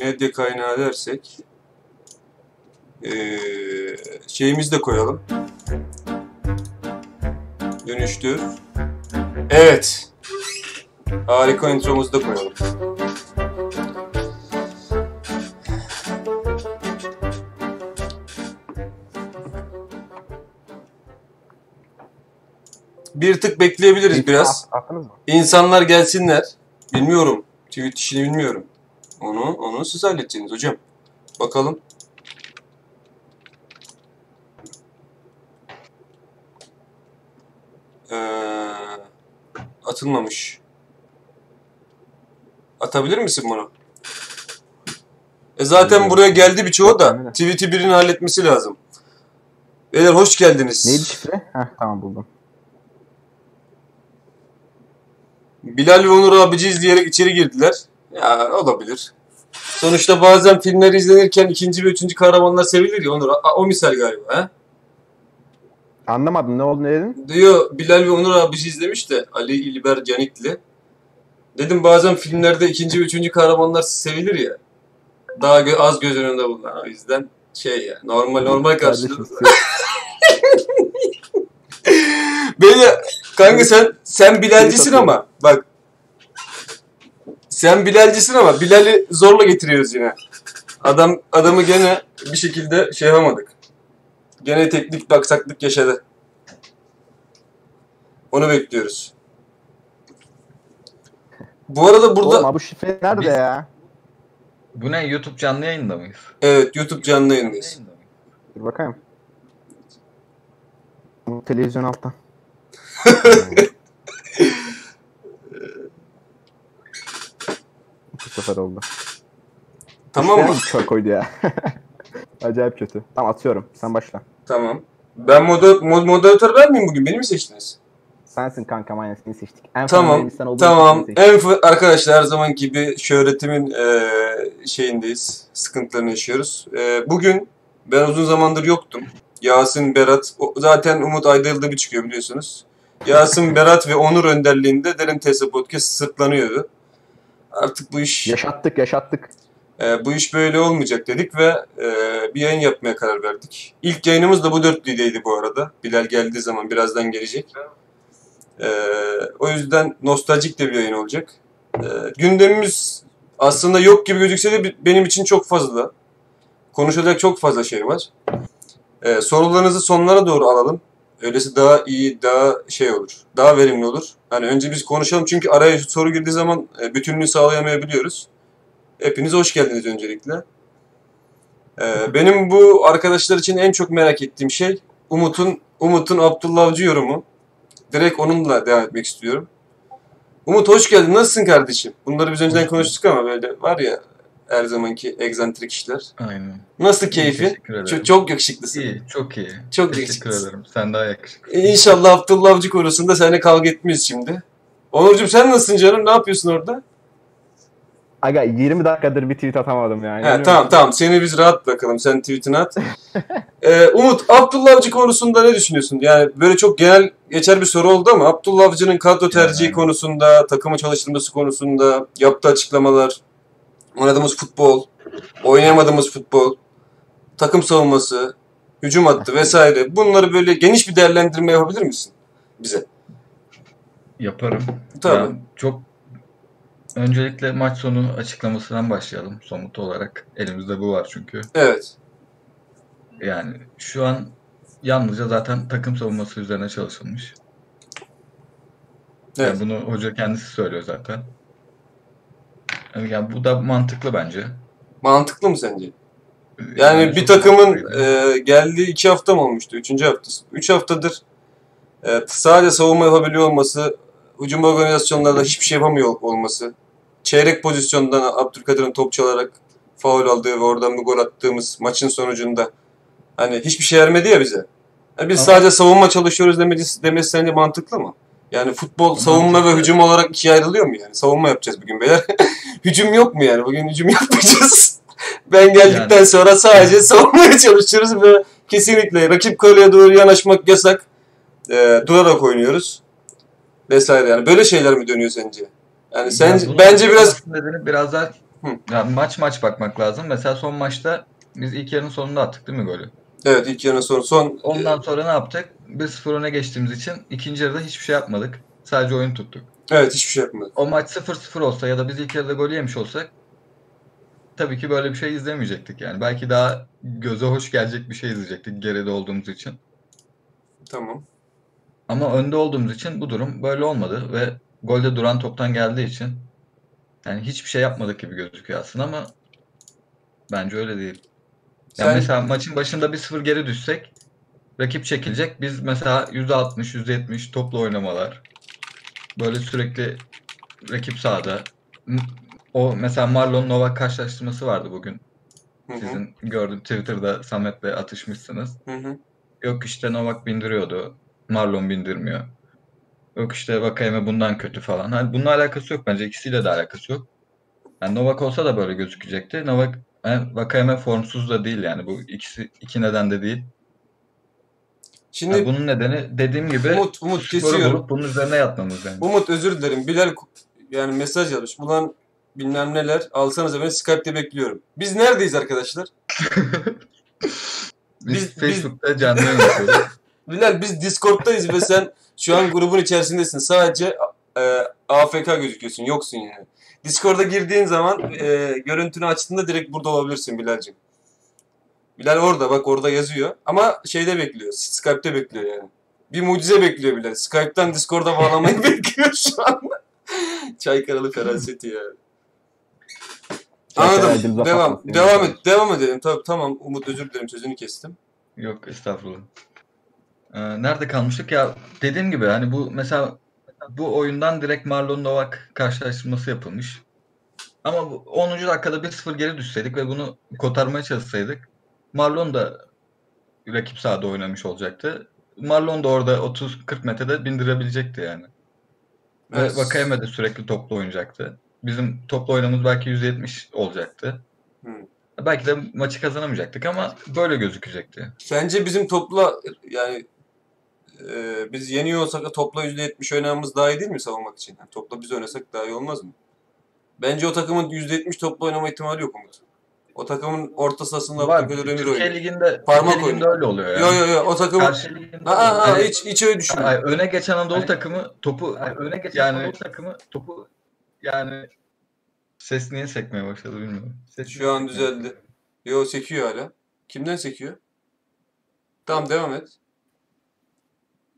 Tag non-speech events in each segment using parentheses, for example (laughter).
medya kaynağı dersek ee, şeyimizi de koyalım. Dönüştür. Evet. Harika intromuzu da koyalım. Bir tık bekleyebiliriz biraz. İnsanlar gelsinler. Bilmiyorum. Tweet işini bilmiyorum. Onu onu siz halledeceksiniz hocam. Bakalım. Ee, atılmamış. Atabilir misin bunu? E zaten buraya geldi birçoğu da. Tweet'i birinin halletmesi lazım. Beyler hoş geldiniz. Neydi şifre? Heh tamam buldum. Bilal ve Onur abici izleyerek içeri girdiler. Ya olabilir. Sonuçta bazen filmler izlenirken ikinci ve üçüncü kahramanlar sevilir ya Onur. A- O misal galiba ha? Anlamadım ne oldu ne dedin? Diyor Bilal ve Onur abici izlemiş de Ali İlber Canikli. Dedim bazen filmlerde ikinci ve üçüncü kahramanlar sevilir ya. Daha gö- az göz önünde bulunan. O yüzden şey ya normal normal karşılığı. (laughs) Beni kanka sen sen Bilalcisin ama bak sen Bilalcisin ama Bilal'i zorla getiriyoruz yine. Adam adamı gene bir şekilde şey yapamadık. Gene teknik baksaklık yaşadı. Onu bekliyoruz. Bu arada burada Oğlum bu şifre nerede Biz- ya? Bu ne? YouTube canlı yayında mıyız? evet YouTube canlı yayındayız. Dur bakayım. Bu televizyon altta. (laughs) sefer oldu. Tamam mı? (laughs) Çok koydu ya. (laughs) Acayip kötü. Tamam atıyorum. Sen başla. Tamam. Ben moder mod moderatör ben miyim bugün? Beni mi seçtiniz? Sensin kanka aynen seni seçtik. En Tamam, Tamam. En arkadaşlar her zaman gibi şöhretimin eee, şeyindeyiz. Sıkıntılarını yaşıyoruz. Eee, bugün ben uzun zamandır yoktum. Yasin, Berat, o- zaten Umut ayda yılda bir çıkıyor biliyorsunuz. Yasin, Berat ve Onur önderliğinde Derin TS Podcast sırtlanıyordu. Artık bu iş Yaşattık yaşattık. e, bu iş böyle olmayacak dedik ve e, bir yayın yapmaya karar verdik. İlk yayınımız da bu dörtlüydeydi bu arada. Bilal geldiği zaman birazdan gelecek. E, o yüzden nostaljik de bir yayın olacak. E, gündemimiz aslında yok gibi gözükse de benim için çok fazla. Konuşacak çok fazla şey var. E, sorularınızı sonlara doğru alalım. Öylesi daha iyi, daha şey olur. Daha verimli olur. Hani önce biz konuşalım çünkü araya soru girdiği zaman e, bütünlüğü sağlayamayabiliyoruz. Hepiniz hoş geldiniz öncelikle. Ee, benim bu arkadaşlar için en çok merak ettiğim şey Umut'un Umut'un Abdullah Avcı yorumu. Direkt onunla devam etmek istiyorum. Umut hoş geldin. Nasılsın kardeşim? Bunları biz önceden konuştuk ama böyle var ya her zamanki egzantrik işler. Aynen. Nasıl ederim. Çok, çok yakışıklısın. İyi, çok iyi. Çok Teşekkür yakışıklısın. ederim. Sen daha yakışıklı. İnşallah Abdullah Avcı konusunda seninle kavga etmeyiz şimdi. Onurcuğum sen nasılsın canım? Ne yapıyorsun orada? Aga 20 dakikadır bir tweet atamadım yani. He, tamam tamam seni biz rahat bırakalım sen tweetini at. (laughs) Ee, Umut Abdullah Avcı konusunda ne düşünüyorsun? Yani böyle çok genel geçer bir soru oldu ama Abdullah Avcı'nın kadro tercihi Yani. konusunda, takımı çalıştırması konusunda yaptığı açıklamalar, oynadığımız futbol, oynayamadığımız futbol, takım savunması, hücum hattı vesaire bunları böyle geniş bir değerlendirme yapabilir misin bize? Yaparım. Tabii. Ben çok öncelikle maç sonu açıklamasından başlayalım somut olarak. Elimizde bu var çünkü. Evet. Yani şu an yalnızca zaten takım savunması üzerine çalışılmış. Evet. Yani bunu hoca kendisi söylüyor zaten. Yani bu da mantıklı bence. Mantıklı mı sence? Yani bir takımın e, geldiği iki hafta mı olmuştu? Üçüncü haftası. Üç haftadır e, sadece savunma yapabiliyor olması, hücum organizasyonlarda hiçbir şey yapamıyor olması, çeyrek pozisyondan Abdülkadir'in top çalarak faul aldığı ve oradan bir gol attığımız maçın sonucunda hani hiçbir şey vermedi ya bize. Yani biz Ama- sadece savunma çalışıyoruz demesi, demesi sence mantıklı mı? Yani futbol savunma ve hücum olarak ikiye ayrılıyor mu yani? Savunma yapacağız bugün beyler. (laughs) hücum yok mu yani? Bugün hücum (laughs) yapmayacağız. Ben geldikten Yani- sonra sadece savunmaya çalışıyoruz ve kesinlikle rakip kaleye doğru yanaşmak yasak. Ee, durarak oynuyoruz. Vesaire yani. Böyle şeyler mi dönüyor sence? Yani sen Yani bence biraz biraz daha Yani maç maç bakmak lazım. Mesela son maçta biz ilk yarının sonunda attık değil mi golü? Evet ilk yarının sonu. Son Ondan sonra ne yaptık? 1-0 öne geçtiğimiz için ikinci yarıda hiçbir şey yapmadık. Sadece oyun tuttuk. evet hiçbir şey yapmadık. O maç 0-0 olsa ya da biz ilk yarıda gol yemiş olsak tabii ki böyle bir şey izlemeyecektik yani. Belki daha göze hoş gelecek bir şey izleyecektik geride olduğumuz için. Tamam. Ama önde olduğumuz için bu durum böyle olmadı ve golde duran toptan geldiği için yani hiçbir şey yapmadık gibi gözüküyor aslında ama bence öyle değil. Yani Sen- mesela maçın başında 1-0 geri düşsek rakip çekilecek. Biz mesela %60, %70 topla oynamalar. Böyle sürekli rakip sahada. M- O mesela Marlon Novak karşılaştırması vardı bugün. Hı hı. Sizin gördüm Twitter'da Samet'le atışmışsınız. Hı hı. Yok işte Novak bindiriyordu. Marlon bindirmiyor. Yok işte Vakayeme bundan kötü falan. Hani bununla alakası yok bence. ikisiyle de alakası yok. Yani Novak olsa da böyle gözükecekti. Novak Vakayeme formsuz da değil yani. Bu ikisi iki neden de değil. Şimdi Yani bunun nedeni dediğim gibi Umut, Umut kesiyorum. bulup bunun üzerine yatmamız yani. Umut özür dilerim. Bilal yani mesaj yazmış. Ulan bilmem neler. Alsanıza beni Skype'te bekliyorum. Biz neredeyiz arkadaşlar? (laughs) Biz, biz- Facebook'ta canlı yayın. (laughs) Bilal biz Discord'dayız ve sen şu an grubun içerisindesin. Sadece e, AFK gözüküyorsun. Yoksun yani. Discord'a girdiğin zaman e, görüntünü açtığında direkt burada olabilirsin Bilal'cim. Bilal orada bak orada yazıyor. Ama şeyde bekliyor. Skype'te bekliyor yani. Bir mucize bekliyor Bilal. Skype'tan Discord'a bağlamayı (laughs) bekliyor şu an. Çaykaralı feraseti ya. Çaykara Anladım. Devam. Devam et. Devam edelim. Tabii, tamam. Umut özür dilerim. Sözünü kestim. Yok estağfurullah. Ee, nerede kalmıştık ya dediğim gibi hani bu mesela bu oyundan direkt Marlon Novak karşılaştırması yapılmış. Ama bu 10. dakikada 1-0 geri düşseydik ve bunu kotarmaya çalışsaydık Marlon da rakip sahada oynamış olacaktı. Marlon da orada 30-40 metrede bindirebilecekti yani. Ve Evet. Vakayeme de sürekli toplu oynayacaktı. Bizim toplu oynamamız belki 170 olacaktı. Hı. Belki de maçı kazanamayacaktık ama böyle gözükecekti. Sence bizim topla yani e, biz yeniyor olsak da topla %70 oynamamız daha iyi değil mi savunmak için? Yani topla biz oynasak daha iyi olmaz mı? Bence o takımın %70 topla oynama ihtimali yok Umut. O takımın orta sahasında Var. Abdülkadir Ömür oynuyor. Ligi'nde, Parmak Türkiye Ligi'nde öyle oluyor yani. Yo yo yo o takımın Aa, aa, Hani- hiç, hiç öyle düşünme. Ay, öne geçen Anadolu takımı topu öne geçen yani Anadolu takımı topu yani ses niye sekmeye başladı bilmiyorum. Ses Şu an düzeldi. Yo sekiyor hala. Kimden sekiyor? Tamam devam et.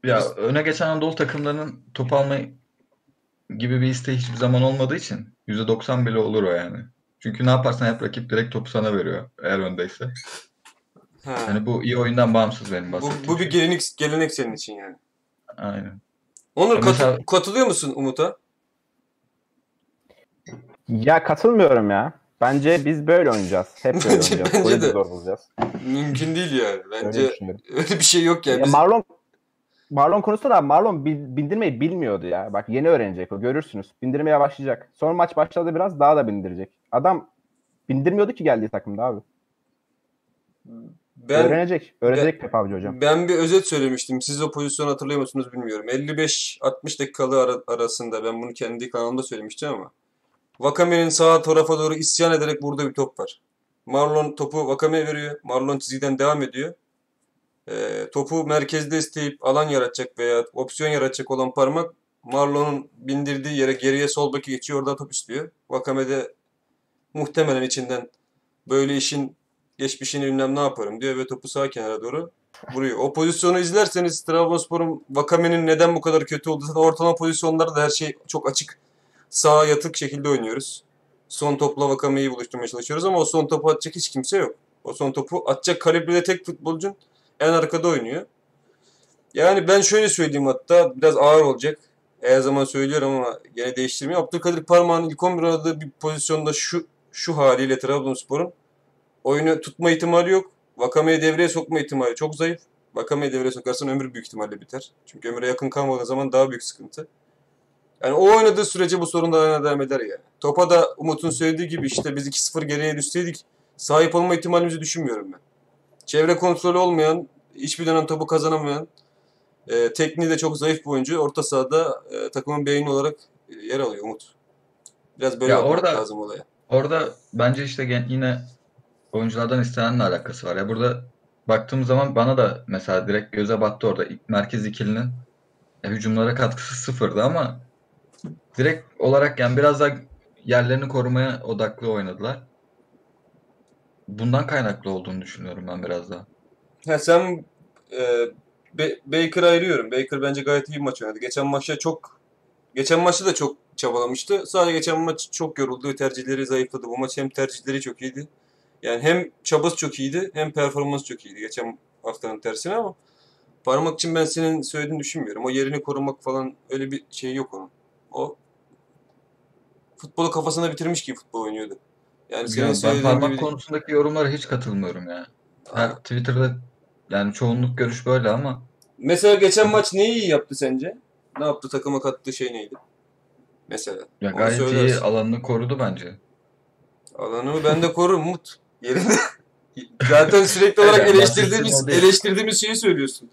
Ya öne geçen Anadolu takımlarının top alma gibi bir isteği hiçbir zaman olmadığı için %90 bile olur o yani. Çünkü ne yaparsan hep rakip direkt topu sana veriyor eğer öndeyse. Ha. Yani bu iyi oyundan bağımsız benim bu, bahsettiğim. bu bir şey. gelenek, gelenek senin için yani. Aynen. Onur Ya katı- mesela- katılıyor musun Umut'a? Ya katılmıyorum ya. Bence biz böyle oynayacağız. Hep böyle Bence- oynayacağız. bence Böyle de. zor. Mümkün değil yani. Öyle Bence düşünüyorum. (laughs) öyle bir şey yok yani. Ya Biz- Marlon Marlon konusunda da Marlon bindirmeyi bilmiyordu ya. Bak yeni öğrenecek o görürsünüz. Bindirmeye başlayacak. Sonra maç başladı biraz daha da bindirecek. Adam bindirmiyordu ki geldiği takımda abi. ben Öğrenecek. Öğrenecek Pep Avcı hocam. Ben bir özet söylemiştim. Siz o pozisyonu hatırlıyor musunuz bilmiyorum. 55-60 dakikalı ara- arasında ben bunu kendi kanalımda söylemiştim ama Vakame'nin sağ tarafa doğru isyan ederek burada bir top var. Marlon topu Vakame'ye veriyor. Marlon çizgiden devam ediyor. Ee, topu merkezde isteyip alan yaratacak veya opsiyon yaratacak olan parmak Marlon'un bindirdiği yere geriye sol beki geçiyor. Orada top istiyor. Vakame de muhtemelen içinden böyle işin geçmişini bilmem ne yaparım diyor ve topu sağ kenara doğru vuruyor. O pozisyonu izlerseniz Trabzonspor'un Vakame'nin neden bu kadar kötü olduğu zaten ortalama pozisyonlarda da her şey çok açık. Sağa yatık şekilde oynuyoruz. Son topla Vakame'yi buluşturmaya çalışıyoruz ama o son topu atacak hiç kimse yok. O son topu atacak kalibrede tek futbolcun en arkada oynuyor. Yani ben şöyle söyleyeyim hatta biraz ağır olacak. Her zaman söylüyorum ama gene değiştirmiyor. Abdülkadir Parmağan'ın ilk 11 oynadığı bir pozisyonda şu şu haliyle Trabzonspor'un oyunu tutma ihtimali yok. Vakame'yi devreye sokma ihtimali çok zayıf. Vakame'yi devreye sokarsan ömür büyük ihtimalle biter. Çünkü ömüre yakın kalmadığı zaman daha büyük sıkıntı. Yani o oynadığı sürece bu sorun da devam eder yani. Topa da Umut'un söylediği gibi işte biz 2-0 geriye düşseydik sahip olma ihtimalimizi düşünmüyorum ben. Çevre kontrolü olmayan, hiçbir dönem topu kazanamayan, e, tekniği de çok zayıf bir oyuncu. Orta sahada e, takımın beyni olarak e, yer alıyor Umut. Biraz böyle Ya orada- lazım olaya. Orada bence işte yine oyunculardan istenenle alakası var. Ya burada baktığım zaman bana da mesela direkt göze battı orada. Merkez ikilinin ya hücumlara katkısı sıfırdı ama direkt olarak yani biraz daha yerlerini korumaya odaklı oynadılar. Bundan kaynaklı olduğunu düşünüyorum ben biraz daha. Ha, sen e, Be- Baker'ı ayırıyorum. Baker bence gayet iyi bir maç oynadı. Geçen maçta çok geçen maçta da çok çabalamıştı. Sadece geçen maç çok yoruldu. Tercihleri zayıfladı. Bu maç hem tercihleri çok iyiydi. Yani hem çabası çok iyiydi hem performansı çok iyiydi. Geçen haftanın tersine ama parmak için ben senin söylediğini düşünmüyorum. O yerini korumak falan öyle bir şey yok onun. O futbolu kafasına bitirmiş gibi futbol oynuyordu. Yani senin ben söylediğin parmak gibi konusundaki yorumlara hiç katılmıyorum ya. Her Twitter'da yani çoğunluk görüş böyle ama Mesela geçen maç neyi iyi yaptı sence? Ne yaptı? Takıma kattığı şey neydi? Mesela. ya Onu gayet iyi söylersin. alanını korudu bence. Alanımı ben de korurum Umut. Yerinde. (laughs) Zaten sürekli olarak (laughs) Evet, eleştirdiğimiz, bahsettiğim o değil. eleştirdiğimiz şeyi söylüyorsun.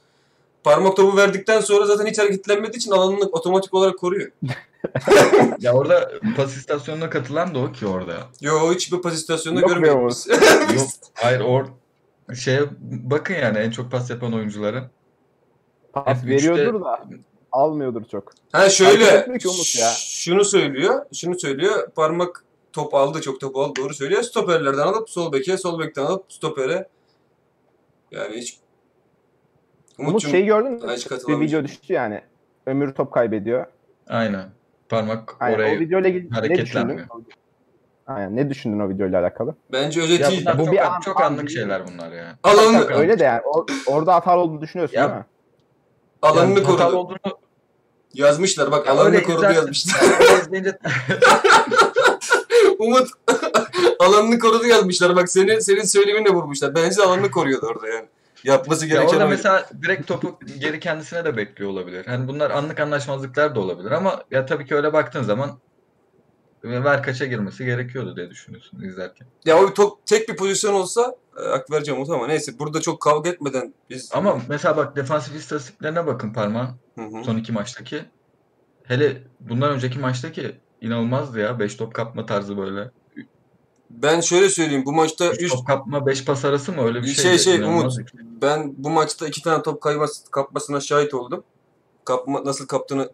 Parmak topu verdikten sonra zaten hiç hareketlenmediği için alanını otomatik olarak koruyor. (laughs) (laughs) Ya orada pas istasyonuna katılan da o ki orada. Yo hiçbir pas istasyonunda Yok be görmedik Umut. biz. Yok hayır or şeye bakın yani en çok pas yapan oyuncuların. Pas veriyordur da almıyordur çok. ha şöyle Umut ya. şunu söylüyor. Şunu söylüyor. Parmak top aldı çok top aldı doğru söylüyor. Stoperlerden alıp sol beke, sol bekten alıp stopere. Yani hiç Umut şeyi gördün mü? Bir video düştü yani. Ömür top kaybediyor. Aynen. Parmak Aynen. oraya o videoyla ilgili ne hareketlenmiyor. düşündün? Aynen. Ne düşündün o videoyla alakalı? Bence Ya özeti bunlar Bu çok, bir an- çok an anlık değil. şeyler bunlar ya. alanını, Çok Öyle de yani. o- orada hatalı olduğunu düşünüyorsun Ya- değil mi? alanını Yani korudu. olduğunu Yazmışlar bak Ya alanını öyle korudu izlersin. yazmışlar. (laughs) Öyle (laughs) Umut (laughs) alanını korudu yazmışlar. Bak senin senin söyleminle vurmuşlar. Bence alanını koruyordu orada yani. Yapması ya gereken orada oydu. mesela direkt topu geri kendisine de bekliyor olabilir. Hani bunlar anlık anlaşmazlıklar da olabilir ama ya tabii ki öyle baktığın zaman ver kaça girmesi gerekiyordu diye düşünüyorsun izlerken. Ya o bir top, tek bir pozisyon olsa e, hak vereceğim Umut ama neyse burada çok kavga etmeden biz Ama mesela bak defansif istatistiklerine bakın parmağın Hı hı. son iki maçtaki. Hele bundan önceki maçtaki inanılmazdı ya. 5 top kapma tarzı böyle. Ben şöyle söyleyeyim bu maçta 3 üç, top kapma 5 pas arası mı öyle bir Şey, şey? şey, Umut. bir- ben bu maçta iki tane top kayması, kapmasına şahit oldum. Kapma, nasıl kaptığını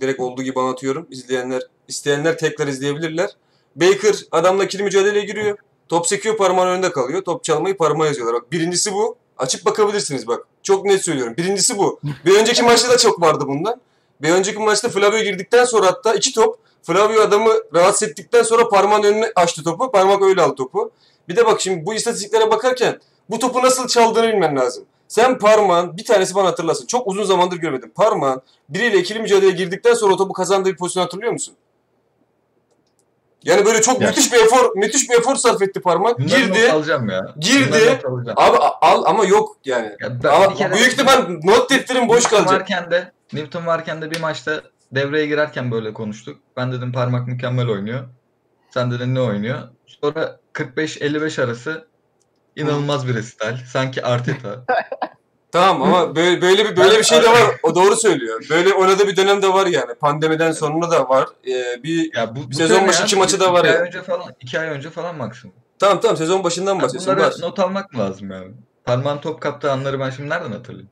direkt olduğu gibi anlatıyorum. İzleyenler, isteyenler tekrar izleyebilirler. Baker adamla ikili mücadeleye giriyor. Top sekiyor parmağın önünde kalıyor. Top çalmayı parmağa yazıyorlar. Bak birincisi bu. Açıp bakabilirsiniz bak. Çok net söylüyorum. Birincisi bu. Bir önceki maçta da çok vardı bundan. Bir önceki maçta Flavio girdikten sonra hatta iki top Flavio adamı rahatsız ettikten sonra parmağın önüne açtı topu. Parmak öyle aldı topu. Bir de bak şimdi bu istatistiklere bakarken bu topu nasıl çaldığını bilmen lazım. Sen parmağın bir tanesi bana hatırlasın. Çok uzun zamandır görmedim. Parmağın biriyle ikili mücadeleye girdikten sonra o topu kazandığı bir pozisyon hatırlıyor musun? Yani böyle çok Ya- müthiş bir efor, müthiş bir efor sarf etti parmak. Bunları not girdi. alacağım ya. girdi. Abi al ama yok yani. Ya ben Ama büyük ihtimal not defterim boş Newton kalacak. varken de Newton varken de bir maçta devreye girerken böyle konuştuk. Ben dedim parmak mükemmel oynuyor. Sen dedin ne oynuyor? Sonra 45-55 arası inanılmaz bir resital. Sanki Arteta. (laughs) Tamam ama böyle böyle bir böyle bir şey de var. O doğru söylüyor. Böyle oynadığı bir dönem de var yani. Pandemiden sonra da var. Ee, bir Ya bu, bu Sezon başı iki maçı da var iki ya. ay önce falan, iki ay önce falan maksimum. tamam tamam sezon başından bahsediyorsun. bunları Var. not almak mı lazım yani? Parmağın top kaptığı anları ben şimdi nereden hatırlayayım?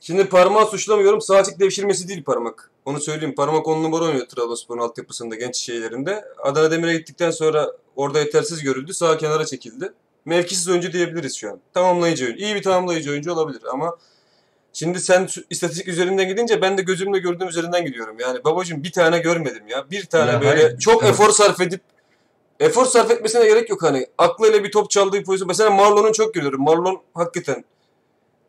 Şimdi parmağı suçlamıyorum. Açık devşirmesi değil parmak. Onu söyleyeyim. Parmak on numara oynuyor Trabzonspor'un altyapısında genç şeylerinde. Adana Demir'e gittikten sonra orada yetersiz görüldü. Sağ kenara çekildi. Mevkisiz oyuncu diyebiliriz şu an. Tamamlayıcı oyuncu. İyi bir tamamlayıcı oyuncu olabilir ama şimdi sen istatistik üzerinden gidince ben de gözümle gördüğüm üzerinden gidiyorum. Yani babacığım bir tane görmedim ya. Bir tane Ya böyle hayır, çok tamam. efor sarf edip efor sarf etmesine gerek yok hani. Aklıyla bir top çaldığı pozisyon. Mesela Marlon'un çok görüyorum. Marlon hakikaten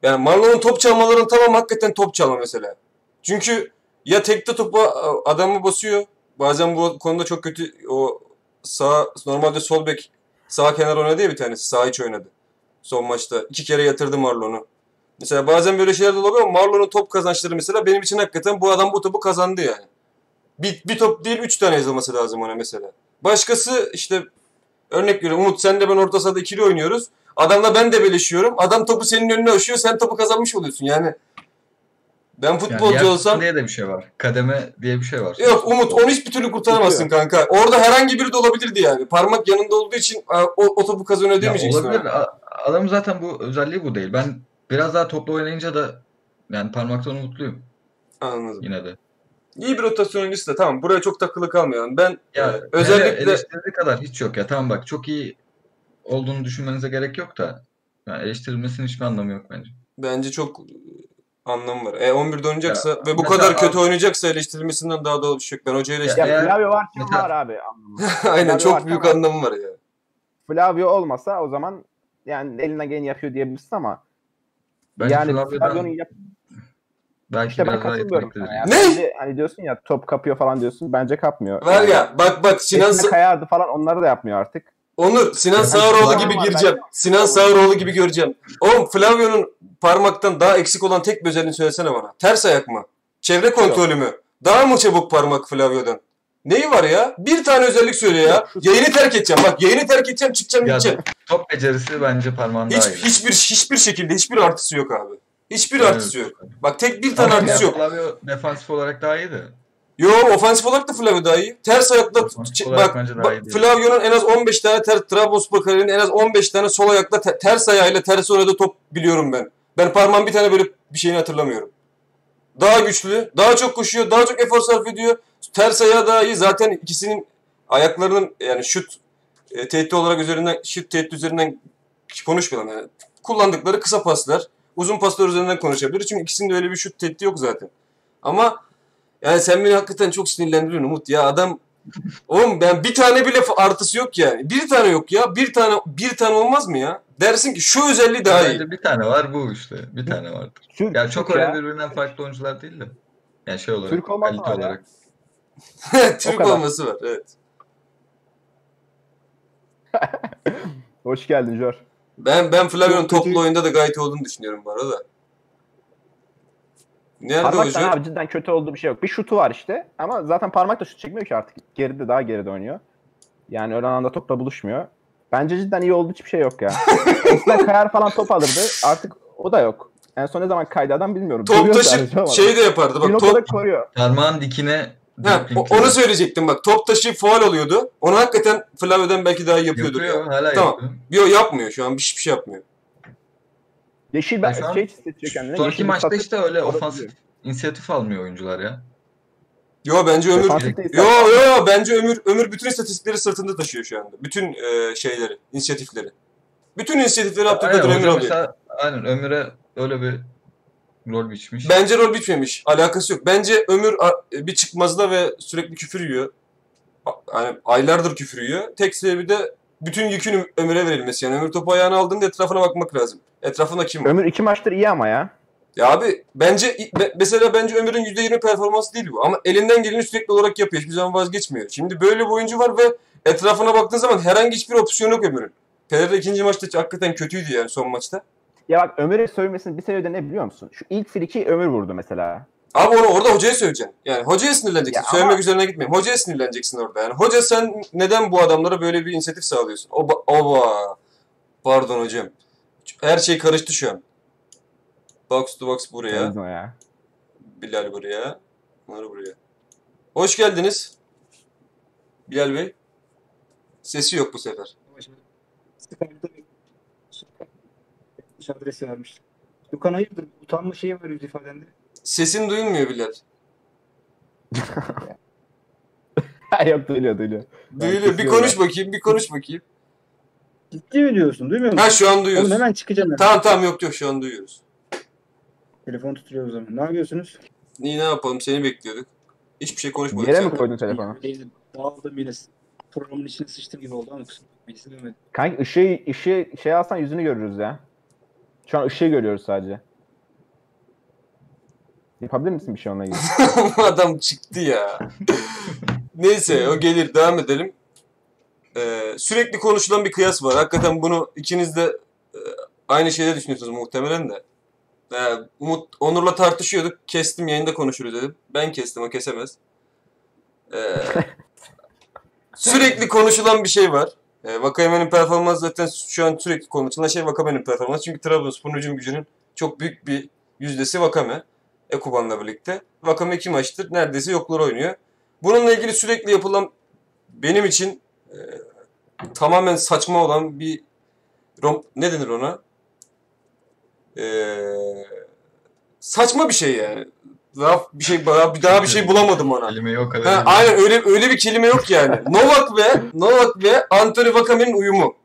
yani Marlon'un top çalmalarının tamam hakikaten top çalma mesela. Çünkü ya tekte topa adamı basıyor. Bazen bu konuda çok kötü o sağ normalde sol bek sağ kenar oynadı ya bir tanesi. Sağ iç oynadı. Son maçta. iki kere yatırdı Marlon'u. Mesela bazen böyle şeyler de oluyor ama Marlon'un top kazançları mesela benim için hakikaten bu adam bu topu kazandı yani. Bir, bir top değil üç tane yazılması lazım ona mesela. Başkası işte örnek veriyorum Umut sen de ben orta sahada ikili oynuyoruz. Adamla ben de beleşiyorum. Adam topu senin önüne aşıyor. Sen topu kazanmış oluyorsun. Yani Ben Yani futbolcu yer olsam diye de bir şey var. Kademe diye bir şey var. Yok Umut onu hiçbir türlü kurtaramazsın kanka. Orada herhangi biri de olabilirdi yani. Parmak yanında olduğu için o, o topu kazanıyor demeyeceksin. olabilir. A- Adamın zaten bu özelliği bu değil. Ben biraz daha toplu oynayınca da yani parmaktan umutluyum Anladım. yine de. İyi bir rotasyon oyuncusu da tamam. Buraya çok takılı kalmayalım. Ben Ya e, özellikle eleştirildiği kadar hiç yok ya. Tamam bak çok iyi olduğunu düşünmenize gerek yok da yani eleştirilmesinin hiçbir anlamı yok bence. bence çok e, anlamı var. E 11'de oynayacaksa Ya, ve bu kadar kötü abi- oynayacaksa eleştirilmesinden daha doğal bir şey yok. Ben hocayı Ya eleştiriyorum. Eğer- Flavio varken mesela- var abi. anlamı. (laughs) Aynen Flavio çok büyük var. anlamı var ya. Flavio olmasa o zaman yani elinden geleni yapıyor diyebilirsin ama Bence yani Flavio'nun yap belki işte ben katılmıyorum sana ya. Ne? Bence, hani diyorsun ya top kapıyor falan diyorsun. Bence kapmıyor. Var ya bak bak Sinan kayardı falan onları da yapmıyor artık. Onur Sinan Ya, Sağaroğlu gibi gireceğim. Sinan Sağaroğlu gibi göreceğim. Oğlum Flavio'nun parmaktan daha eksik olan tek bir özelliğini söylesene bana. Ters ayak mı? Çevre kontrolü mü? Daha mı çabuk parmak Flavio'dan? Neyi var ya? Bir tane özellik söyle ya. Yayını terk edeceğim. Bak yayını terk edeceğim, çıkacağım, Ya, gideceğim. top becerisi bence parmağın Hiç, daha iyi. hiçbir hiçbir şekilde hiçbir artısı yok abi. Hiçbir Evet. artısı yok. Bak tek bir tane Ama artısı yok. Flavio defansif olarak daha iyi de. Yo ofansif olarak da Flavio daha iyi. Ters ayakla Ofansif ç- olarak bak, bence daha bak değil. Flavio'nun en az 15 tane ter, Trabzonspor kariyerinin en az 15 tane sol ayakla te- ters ayağıyla ters oynadığı top biliyorum ben. Ben parmağım bir tane böyle bir şeyini hatırlamıyorum. Daha güçlü, daha çok koşuyor, daha çok efor sarf ediyor. Ters ayağı daha iyi. Zaten ikisinin ayaklarının yani şut e, tehdit olarak üzerinden şut tehdit üzerinden konuşmayalım yani. Kullandıkları kısa paslar, uzun paslar üzerinden konuşabiliriz. Çünkü ikisinin de öyle bir şut tehdidi yok zaten. Ama yani sen beni hakikaten çok sinirlendiriyorsun Umut ya adam Oğlum ben bir tane bile artısı yok yani. Bir tane yok ya. Bir tane bir tane olmaz mı ya? Dersin ki şu özelliği daha iyi. Bir tane var bu işte. Bir tane vardır. Türk, Yani çok Türk öyle ya. birbirinden farklı oyuncular değil de. Yani şey olarak, Türk kalite hala? olarak. (laughs) Türk olması var evet. (laughs) Hoş geldin Jor. Ben ben Flavio'nun toplu oyunda da gayet olduğunu düşünüyorum bu arada. Nerede Parmaktan hoca? abi cidden kötü olduğu bir şey yok. Bir şutu var işte ama zaten parmak da şut çekmiyor ki artık. Geride daha geride oynuyor. Yani ön alanda topla buluşmuyor. Bence cidden iyi olduğu hiçbir şey yok ya. (laughs) Eskiden kayar falan top alırdı. Artık o da yok. En son ne zaman kaydı adam bilmiyorum. Top Duruyor taşı sadece ama şey de yapardı bir bak noktada top koruyor. Parmağın dikine Ha, o- onu söyleyecektim bak. Top taşı faal oluyordu. Onu hakikaten Flavio'dan belki daha iyi yapıyordur. yapıyor. ya. Hala Tamam. yapıyor. Yo yapmıyor şu an hiçbir şey yapmıyor. Yeşil Ya ben şey hissediyor kendine. Son yeşil maçta işte öyle ofansif inisiyatif almıyor oyuncular ya. Yo bence Ömür Yo yo yo bence Ömür Ömür bütün istatistikleri sırtında taşıyor şu anda. Bütün e, şeyleri, inisiyatifleri. Bütün inisiyatifleri Abdülkadir Ömür alıyor. mesela aynen Ömür'e öyle bir rol biçmiş. Bence rol bitmemiş. Alakası yok. Bence Ömür a- bir çıkmazda ve sürekli küfür yiyor. Yani aylardır küfür yiyor. Tek sebebi de bütün yükün Ömür'e verilmesi. Yani Ömür topu ayağına aldığında etrafına bakmak lazım. Etrafında kim var? Ömür iki maçtır iyi ama ya. Ya abi bence me- mesela bence Ömür'ün %20 performansı değil bu. Ama elinden geleni sürekli olarak yapıyor. Hiçbir zaman vazgeçmiyor. Şimdi böyle bir oyuncu var ve etrafına baktığın zaman herhangi hiçbir opsiyon yok Ömür'ün. Pereira ikinci maçta hakikaten kötüydü yani son maçta. Ya bak Ömür'e sövmesinin bir sebebi ne biliyor musun? Şu ilk friki Ömür vurdu mesela. Abi onu orada hocaya söyleyeceksin. Yani hocaya sinirleneceksin. Ya Söylemek ama- üzerine gitmeyeyim. Hocaya sinirleneceksin orada. Yani hoca sen neden bu adamlara böyle bir inisiyatif sağlıyorsun? Oba, oba. Pardon hocam. Her şey karıştı şu an. Box to box buraya. Ya. Bilal buraya. Bunları buraya. Hoş geldiniz. Bilal Bey. Sesi yok bu sefer. Adresi vermiş. Dukan hayırdır? Utanma şeyi var yüz ifadende. Sesin duyulmuyor Bilal. (laughs) Yok duyuluyor duyuluyor. Duyuluyor. Bir konuş bakayım. Bir konuş bakayım. Ciddi mi diyorsun? Duymuyor musun? Ha şu an Oğlum duyuyoruz. hemen çıkacağım ben. Tamam tamam yok yok şu an duyuyoruz. Telefon tutuyor o zaman. Ne yapıyorsunuz? İyi ne yapalım seni bekliyorduk. Hiçbir şey konuşmadık. Yere mi koydun telefonu? Değilim. Dağıldım yine. Programın içine sıçtım gibi oldu ama kusura bakmayın. Silemedim. Kanka ışığı, ışığı şey alsan yüzünü görürüz ya. Şu an ışığı görüyoruz sadece. Yapabilir misin bir şey onunla ilgili? (laughs) Adam çıktı ya. (laughs) Neyse o gelir devam edelim. Ee, sürekli konuşulan bir kıyas var. Hakikaten bunu ikiniz de e, aynı şeyde düşünüyorsunuz muhtemelen de. Ee, Umut Onur'la tartışıyorduk. Kestim yayında konuşuruz dedim. Ben kestim o kesemez. Ee, (laughs) sürekli konuşulan bir şey var. Ee, Vakayemen'in performansı zaten şu an sürekli konuşulan şey Vakame'nin performansı. Çünkü Trabzonspor'un hücum gücünün çok büyük bir yüzdesi Vakame. Ekuban'la birlikte. Vakame iki maçtır neredeyse yoklar oynuyor. Bununla ilgili sürekli yapılan benim için e, tamamen saçma olan bir rom, ne denir ona? E, saçma bir şey yani. Daha bir şey daha, daha bir şey bulamadım ona. Kelime o kadar. Ha, aynen öyle öyle bir kelime yok yani. (laughs) Novak ve Novak ve Anthony Vakame'nin uyumu.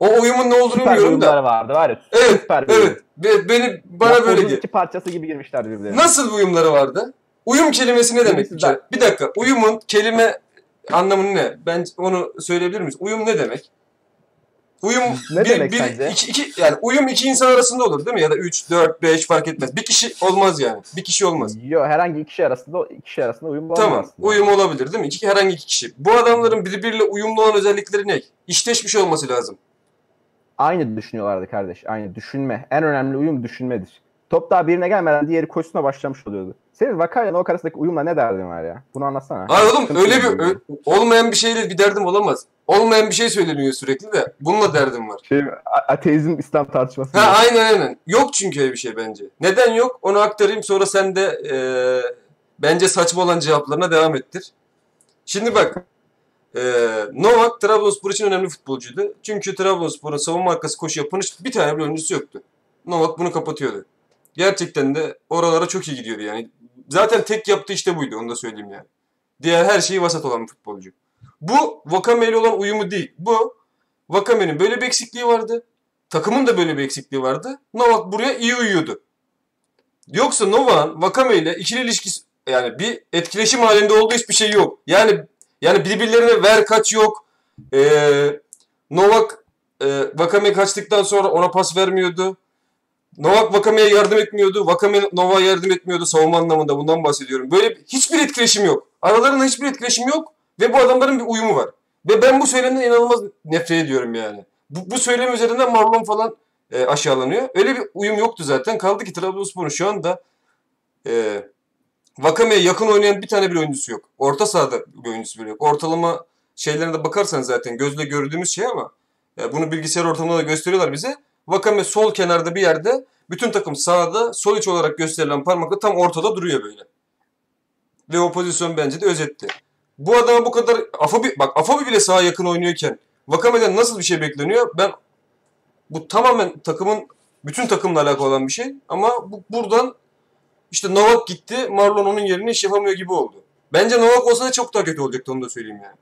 O uyumun ne olduğunu Süper bilmiyorum uyumları da. vardı var ya. Evet, Süper bir. Evet. Be- beni bana Ya, böyle iki parçası gibi girmişler birbirlerine. Nasıl bir uyumları vardı? Uyum kelimesi ne demek? Bir dakika. Uyumun kelime anlamı ne? Ben onu söyleyebilir miyiz? Uyum ne demek? Uyum Ne bir, demek bir, sence? iki, iki, yani uyum iki insan arasında olur değil mi? Ya da üç, dört, beş fark etmez. Bir kişi olmaz yani. Bir kişi olmaz. Yo, herhangi iki kişi arasında iki kişi arasında uyum olmaz Tamam. aslında. Uyum olabilir değil mi? İki, herhangi iki kişi. Bu adamların birbiriyle uyumlu olan özellikleri ne? İşleşmiş olması lazım. Aynı düşünüyorlardı kardeş. Aynı düşünme. En önemli uyum düşünmedir. Top daha birine gelmeden diğeri koşusuna başlamış oluyordu. Senin vakayla Novak arasındaki uyumla ne derdin var ya? Bunu anlatsana. Hayır oğlum Sıkıntı öyle bir ö- olmayan bir şeyle bir derdim olamaz. Olmayan bir şey söyleniyor sürekli de. Bununla derdim var. Şey, a- ateizm İslam tartışması. Ha aynen aynen. Yok çünkü öyle bir şey bence. Neden yok? Onu aktarayım sonra sen de eee, bence saçma olan cevaplarına devam ettir. Şimdi bak. eee Novak Trabzonspor için önemli futbolcuydu. Çünkü Trabzonspor'un savunma arkası koşu yapan hiç bir tane bile oyuncusu yoktu. Novak bunu kapatıyordu. Gerçekten de oralara çok iyi gidiyordu yani. Zaten tek yaptığı işte buydu onu da söyleyeyim yani. Diğer her şeyi vasat olan bir futbolcu. Bu Vakame ile olan uyumu değil. Bu Vakame'nin böyle bir eksikliği vardı. Takımın da böyle bir eksikliği vardı. Novak buraya iyi uyuyordu. Yoksa Novak'ın Vakame ile ikili ilişkisi yani bir etkileşim halinde olduğu hiçbir şey yok. Yani yani birbirlerine ver kaç yok. Ee, Novak e, Vakame kaçtıktan sonra ona pas vermiyordu. Novak Vakame'ye yardım etmiyordu. Vakame Novak'a yardım etmiyordu savunma anlamında bundan bahsediyorum. Böyle bir- hiçbir etkileşim yok. Aralarında hiçbir etkileşim yok ve bu adamların bir uyumu var. Ve ben bu söylemden inanılmaz nefret ediyorum yani. Bu, bu söylem üzerinden Marlon falan e, aşağılanıyor. Öyle bir uyum yoktu zaten. Kaldı ki Trabzonspor'un şu anda e, Vakame'ye yakın oynayan bir tane bir oyuncusu yok. Orta sahada bir oyuncusu bile yok. Ortalama şeylerine de bakarsan zaten gözle gördüğümüz şey ama e, bunu bilgisayar ortamında da gösteriyorlar bize. Vakame sol kenarda bir yerde bütün takım sağda sol iç olarak gösterilen parmakla tam ortada duruyor böyle. Ve o pozisyon bence de özetti. Bu adama bu kadar Afabi bak Afabi bile sağa yakın oynuyorken Vakame'den nasıl bir şey bekleniyor? Ben bu tamamen takımın bütün takımla alakalı olan bir şey ama bu, buradan işte Novak gitti Marlon onun yerine iş yapamıyor gibi oldu. Bence Novak olsa da çok daha kötü olacaktı onu da söyleyeyim yani.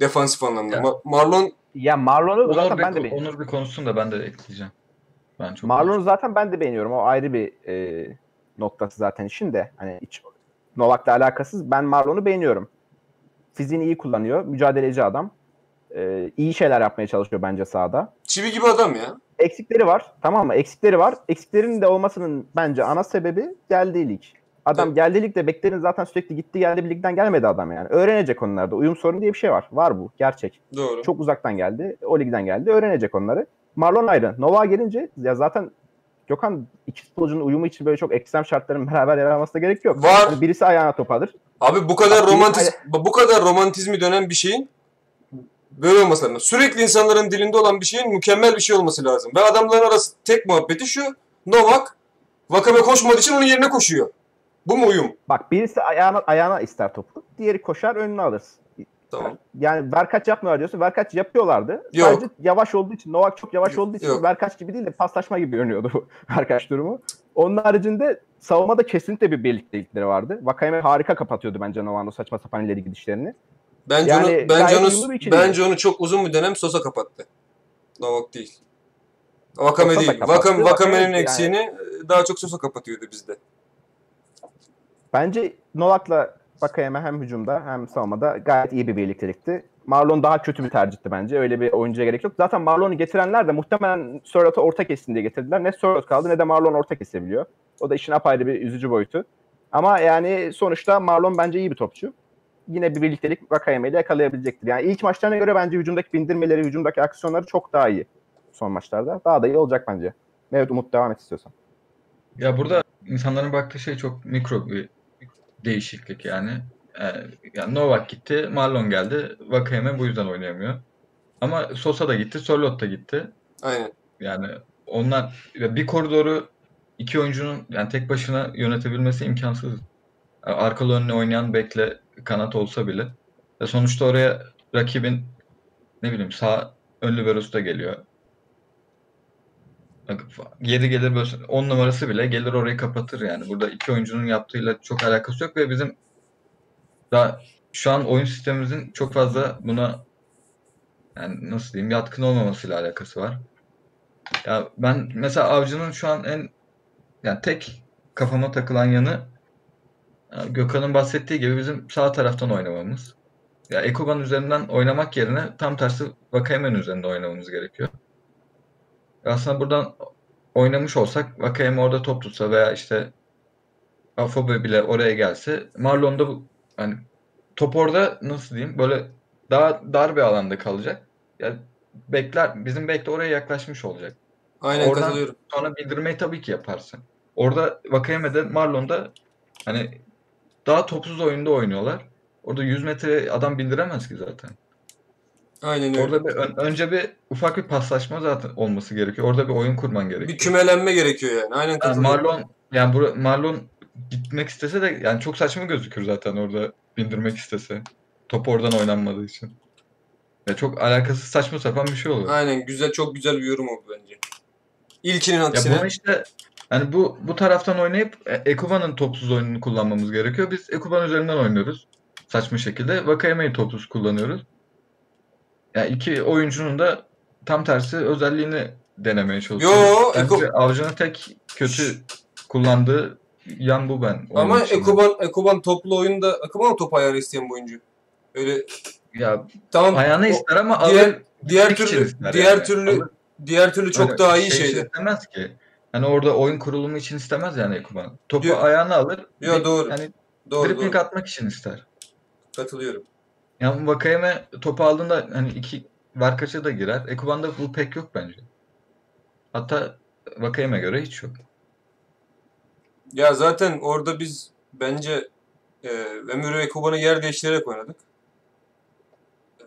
Defansif anlamda. Ya. Ma- Marlon Ya Marlon'u Onur zaten bir, ben de beğeniyorum. Onur bir konuşsun da ben de ekleyeceğim. Ben çok Marlon'u zaten ben de beğeniyorum. O ayrı bir e, noktası zaten işin de. Hani hiç Novak'la alakasız. Ben Marlon'u beğeniyorum. Fiziğini iyi kullanıyor. Mücadeleci adam. E, iyi şeyler yapmaya çalışıyor bence sahada. çivi gibi adam ya. Eksikleri var. Tamam mı? Eksikleri var. Eksiklerin de olmasının bence ana sebebi geldiği lig. Adam Evet. geldiği ligde beklerin zaten sürekli gitti geldi bir ligden gelmedi adam yani. Öğrenecek onlarda. Uyum sorunu diye bir şey var. Var bu. Gerçek. Doğru. Çok uzaktan geldi. O ligden geldi. Öğrenecek onları. Marlon ayrı. Novak'a gelince ya zaten Gökhan iki futbolcunun uyumu için böyle çok ekstrem şartların (laughs) beraber yer almasına gerek yok. Var. Hani birisi ayağına top alır. Abi bu kadar romantiz bu kadar romantizmi dönen bir şeyin böyle olması lazım. Sürekli insanların dilinde olan bir şeyin mükemmel bir şey olması lazım. Ve adamların arası tek muhabbeti şu. Novak Vakame koşmadığı için onun yerine koşuyor. Bu mu uyum? Bak birisi ayağına, ayağına ister topu. Diğeri koşar önüne alır. Tamam. Yani Verkaç yapmıyorlar diyorsun. Verkaç yapıyorlardı. Yok. Sadece yavaş olduğu için, Novak çok yavaş olduğu için Yok. Verkaç gibi değil de paslaşma gibi görünüyordu bu (laughs) Verkaç durumu. Onun haricinde savunmada kesinlikle bir birliktelikleri vardı. Vakayeme harika kapatıyordu bence Novak'ın o saçma sapan ileri gidişlerini. Bence Yani onu bence onu bence onu çok uzun bir dönem Sosa kapattı. Novak değil. Vakame Sosa değil. Vakame, Vakame'nin Vakame- eksiğini daha çok Sosa kapatıyordu bizde. Bence Novak'la Vakayeme hem hücumda hem savunmada gayet iyi bir birliktelikti. Marlon daha kötü bir tercihti bence. Öyle bir oyuncuya gerek yok. Zaten Marlon'u getirenler de muhtemelen Sörlot'a orta kessin diye getirdiler. Ne Sörlot kaldı ne de Marlon orta kesebiliyor. O da işin apayrı bir üzücü boyutu. Ama yani sonuçta Marlon bence iyi bir topçu. Yine bir birliktelik Vakayeme ile yakalayabilecektir. Yani ilk maçlarına göre bence hücumdaki bindirmeleri, hücumdaki aksiyonları çok daha iyi son maçlarda. Daha da iyi olacak bence. Evet Umut devam et istiyorsan. Ya burada insanların baktığı şey çok mikro bir değişiklik yani. Ee, yani Novak gitti, Marlon geldi. Vakayeme bu yüzden oynayamıyor. Ama Sosa da gitti, Sörloth da gitti. Aynen. Yani onlar bir koridoru iki oyuncunun yani tek başına yönetebilmesi imkansız. Yani arkalı önüne oynayan bekle kanat olsa bile. Ve sonuçta oraya rakibin ne bileyim sağ ön liberosu da geliyor. Geri gelir böyle 10 numarası bile gelir orayı kapatır yani. Burada iki oyuncunun yaptığıyla çok alakası yok ve bizim daha şu an oyun sistemimizin çok fazla buna yani nasıl diyeyim yatkın olmamasıyla alakası var. Ya ben mesela Avcı'nın şu an en yani tek kafama takılan yanı ya Gökhan'ın bahsettiği gibi bizim sağ taraftan oynamamız. Ya Ekuban üzerinden oynamak yerine tam tersi Vakayemen üzerinde oynamamız gerekiyor. Aslında buradan oynamış olsak Vakayeme orada top tutsa veya işte Afobe bile oraya gelse Marlon da bu hani top orada nasıl diyeyim böyle daha dar bir alanda kalacak. Ya bekler bizim bekle oraya yaklaşmış olacak. Aynen Oradan- katılıyorum. Sonra bildirmeyi tabii ki yaparsın. Orada Vakayeme'de Marlon'da hani daha topsuz oyunda oynuyorlar. Orada 100 metre adam bildiremez ki zaten. Aynen öyle. Orada bir ön- önce bir ufak bir paslaşma zaten olması gerekiyor. Orada bir oyun kurman gerekiyor. Bir kümelenme gerekiyor yani. Aynen Yani. Marlon yani bu Marlon gitmek istese de yani çok saçma gözükür zaten orada bindirmek istese. Top oradan oynanmadığı için. Ya çok alakasız saçma sapan bir şey oluyor. Aynen güzel çok güzel bir yorum oldu bence. İlkinin Ya aksine. bunu işte hani bu bu taraftan oynayıp e, Ekuban'ın topsuz oyununu kullanmamız gerekiyor. Biz Ekuban üzerinden oynuyoruz. Saçma şekilde. Vakayeme'yi topsuz kullanıyoruz. Ya iki oyuncunun da tam tersi özelliğini denemeye çalışıyoruz. Yo, Bence Eko- Avcı'nın tek kötü kullandığı yan bu ben. Ama. Ekuban, Ekuban toplu oyunda Ekuban top ayarı isteyen bir oyuncu. Öyle ya tamam ayağını o- ister ama diğer alır diğer türlü diğer yani. türlü Alır. diğer türlü çok Öyle daha iyi şey şeydi. istemez ki. Hani orada oyun kurulumu için istemez yani Ekuban. Topu Diyor- ayağına alır. Yo, bir- doğru. Yani Doğru, dribbling doğru. atmak için ister. Katılıyorum. Yani Vakayeme topu aldığında hani iki Varkaç'a da girer. Ekuban'da bu pek yok bence. Hatta Vakayeme göre hiç yok. Ya zaten orada biz bence e, Ömür ve Ekuban'ı yer değiştirerek oynadık. E,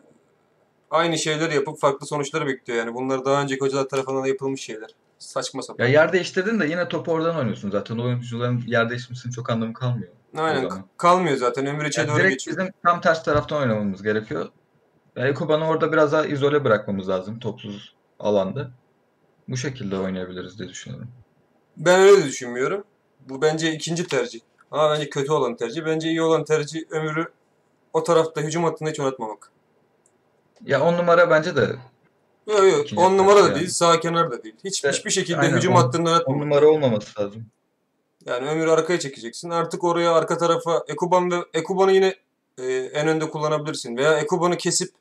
Aynı şeyleri yapıp farklı sonuçları bekliyor yani. Bunlar daha önceki hocalar tarafından da yapılmış şeyler. Saçma sapan. Ya yer değiştirdin de yine topu oradan oynuyorsun zaten. O oyuncuların yer değişmesinin çok anlamı kalmıyor. Aynen kalmıyor zaten. Ömür içe Yani doğru direkt geçiyor. bizim tam ters taraftan oynamamız gerekiyor. Yani orada biraz daha izole bırakmamız lazım topsuz alanda. Bu şekilde oynayabiliriz diye düşünüyorum. Ben öyle düşünmüyorum. Bu bence ikinci tercih. Ama bence kötü olan tercih. Bence iyi olan tercih Ömür'ü o tarafta hücum hattında hiç oynatmamak. Ya on numara bence de Yok yok. İkinci 10 numara da tercih değil, sağ kenar da değil. Hiç, İşte, hiçbir şekilde aynen, hücum on- hattında on oynatmamak. numara olmaması lazım. Yani Ömür'ü arkaya çekeceksin. Artık oraya arka tarafa Ekuban ve Ekuban'ı yine e, en önde kullanabilirsin. Veya Ekuban'ı kesip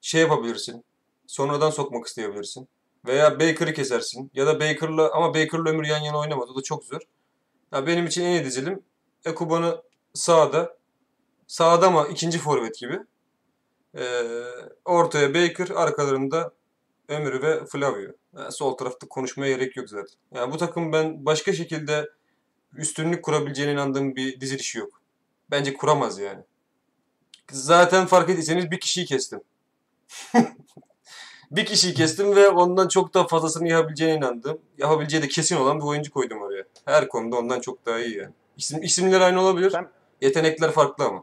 şey yapabilirsin. Sonradan sokmak isteyebilirsin. Veya Baker'ı kesersin. Ya da Baker'la ama Baker'la Ömür yan yana oynamaz. O da çok zor. Ya benim için en iyi dizilim Ekuban'ı sağda. Sağda ama ikinci forvet gibi. E, ortaya Baker, arkalarında Ömür ve Flavio. Yani sol tarafta konuşmaya gerek yok zaten. Yani bu takım ben başka şekilde üstünlük kurabileceğine inandığım bir dizilişi yok. Bence kuramaz yani. Zaten fark ettiyseniz bir kişiyi kestim. (laughs) bir kişiyi kestim ve ondan çok daha fazlasını yapabileceğine inandım. Yapabileceği de kesin olan bir oyuncu koydum oraya. Her konuda ondan çok daha iyi yani. İsim, isimler aynı olabilir. Sen- Yetenekler farklı ama.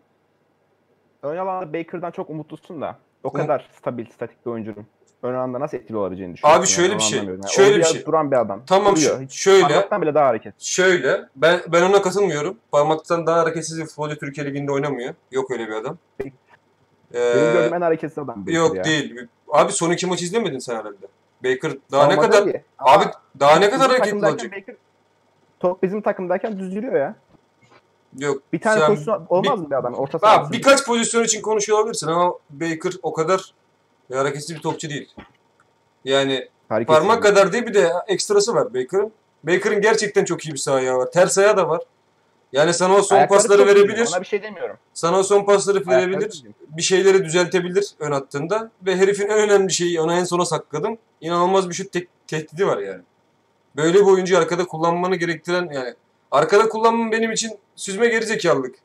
Ön alanda Baker'dan çok umutlusun da. O Um- kadar stabil, statik bir oyuncunun ön alanda nasıl etkili olabileceğini düşünüyorsun. Abi şöyle yani, bir şey. Yani şöyle bir şey. duran bir adam. Tamam Duruyor. Hiç şöyle parmaktan bile daha hareket. Şöyle, ben ben ona katılmıyorum. Parmaktan daha hareketsiz bir futbolcu Türkiye Ligi'nde oynamıyor. Yok öyle bir adam. Benim Ee, gördüğüm en hareketsiz adam yok ya. değil. Abi son iki maç izlemedin sen herhalde. Baker daha ne kadar abi daha ne kadar hareketli olacak? Baker, top bizim takımdayken düz yürüyor ya. Yok. Bir tane sen- pozisyon olmaz mı bir adam? Orta sahasında. birkaç pozisyon için konuşuyor olabilirsin ama Baker o kadar hareketsiz bir topçu değil. Yani Hareketsiz. parmak kadar değil bir de ekstrası var Baker'ın. Baker'ın gerçekten çok iyi bir sağ ayağı var. Ters ayağı da var. Yani sana o son Ayakları pasları verebilir. Ona bir şey demiyorum. Sana o son pasları Ayakları verebilir. düzgün. bir şeyleri düzeltebilir ön hattında ve herifin en önemli şeyi ona en sona sakladım. İnanılmaz bir şut tek- tehdidi var yani. Böyle bir oyuncuyu arkada kullanmanı gerektiren yani arkada kullanmam benim için süzme gerizekalılık.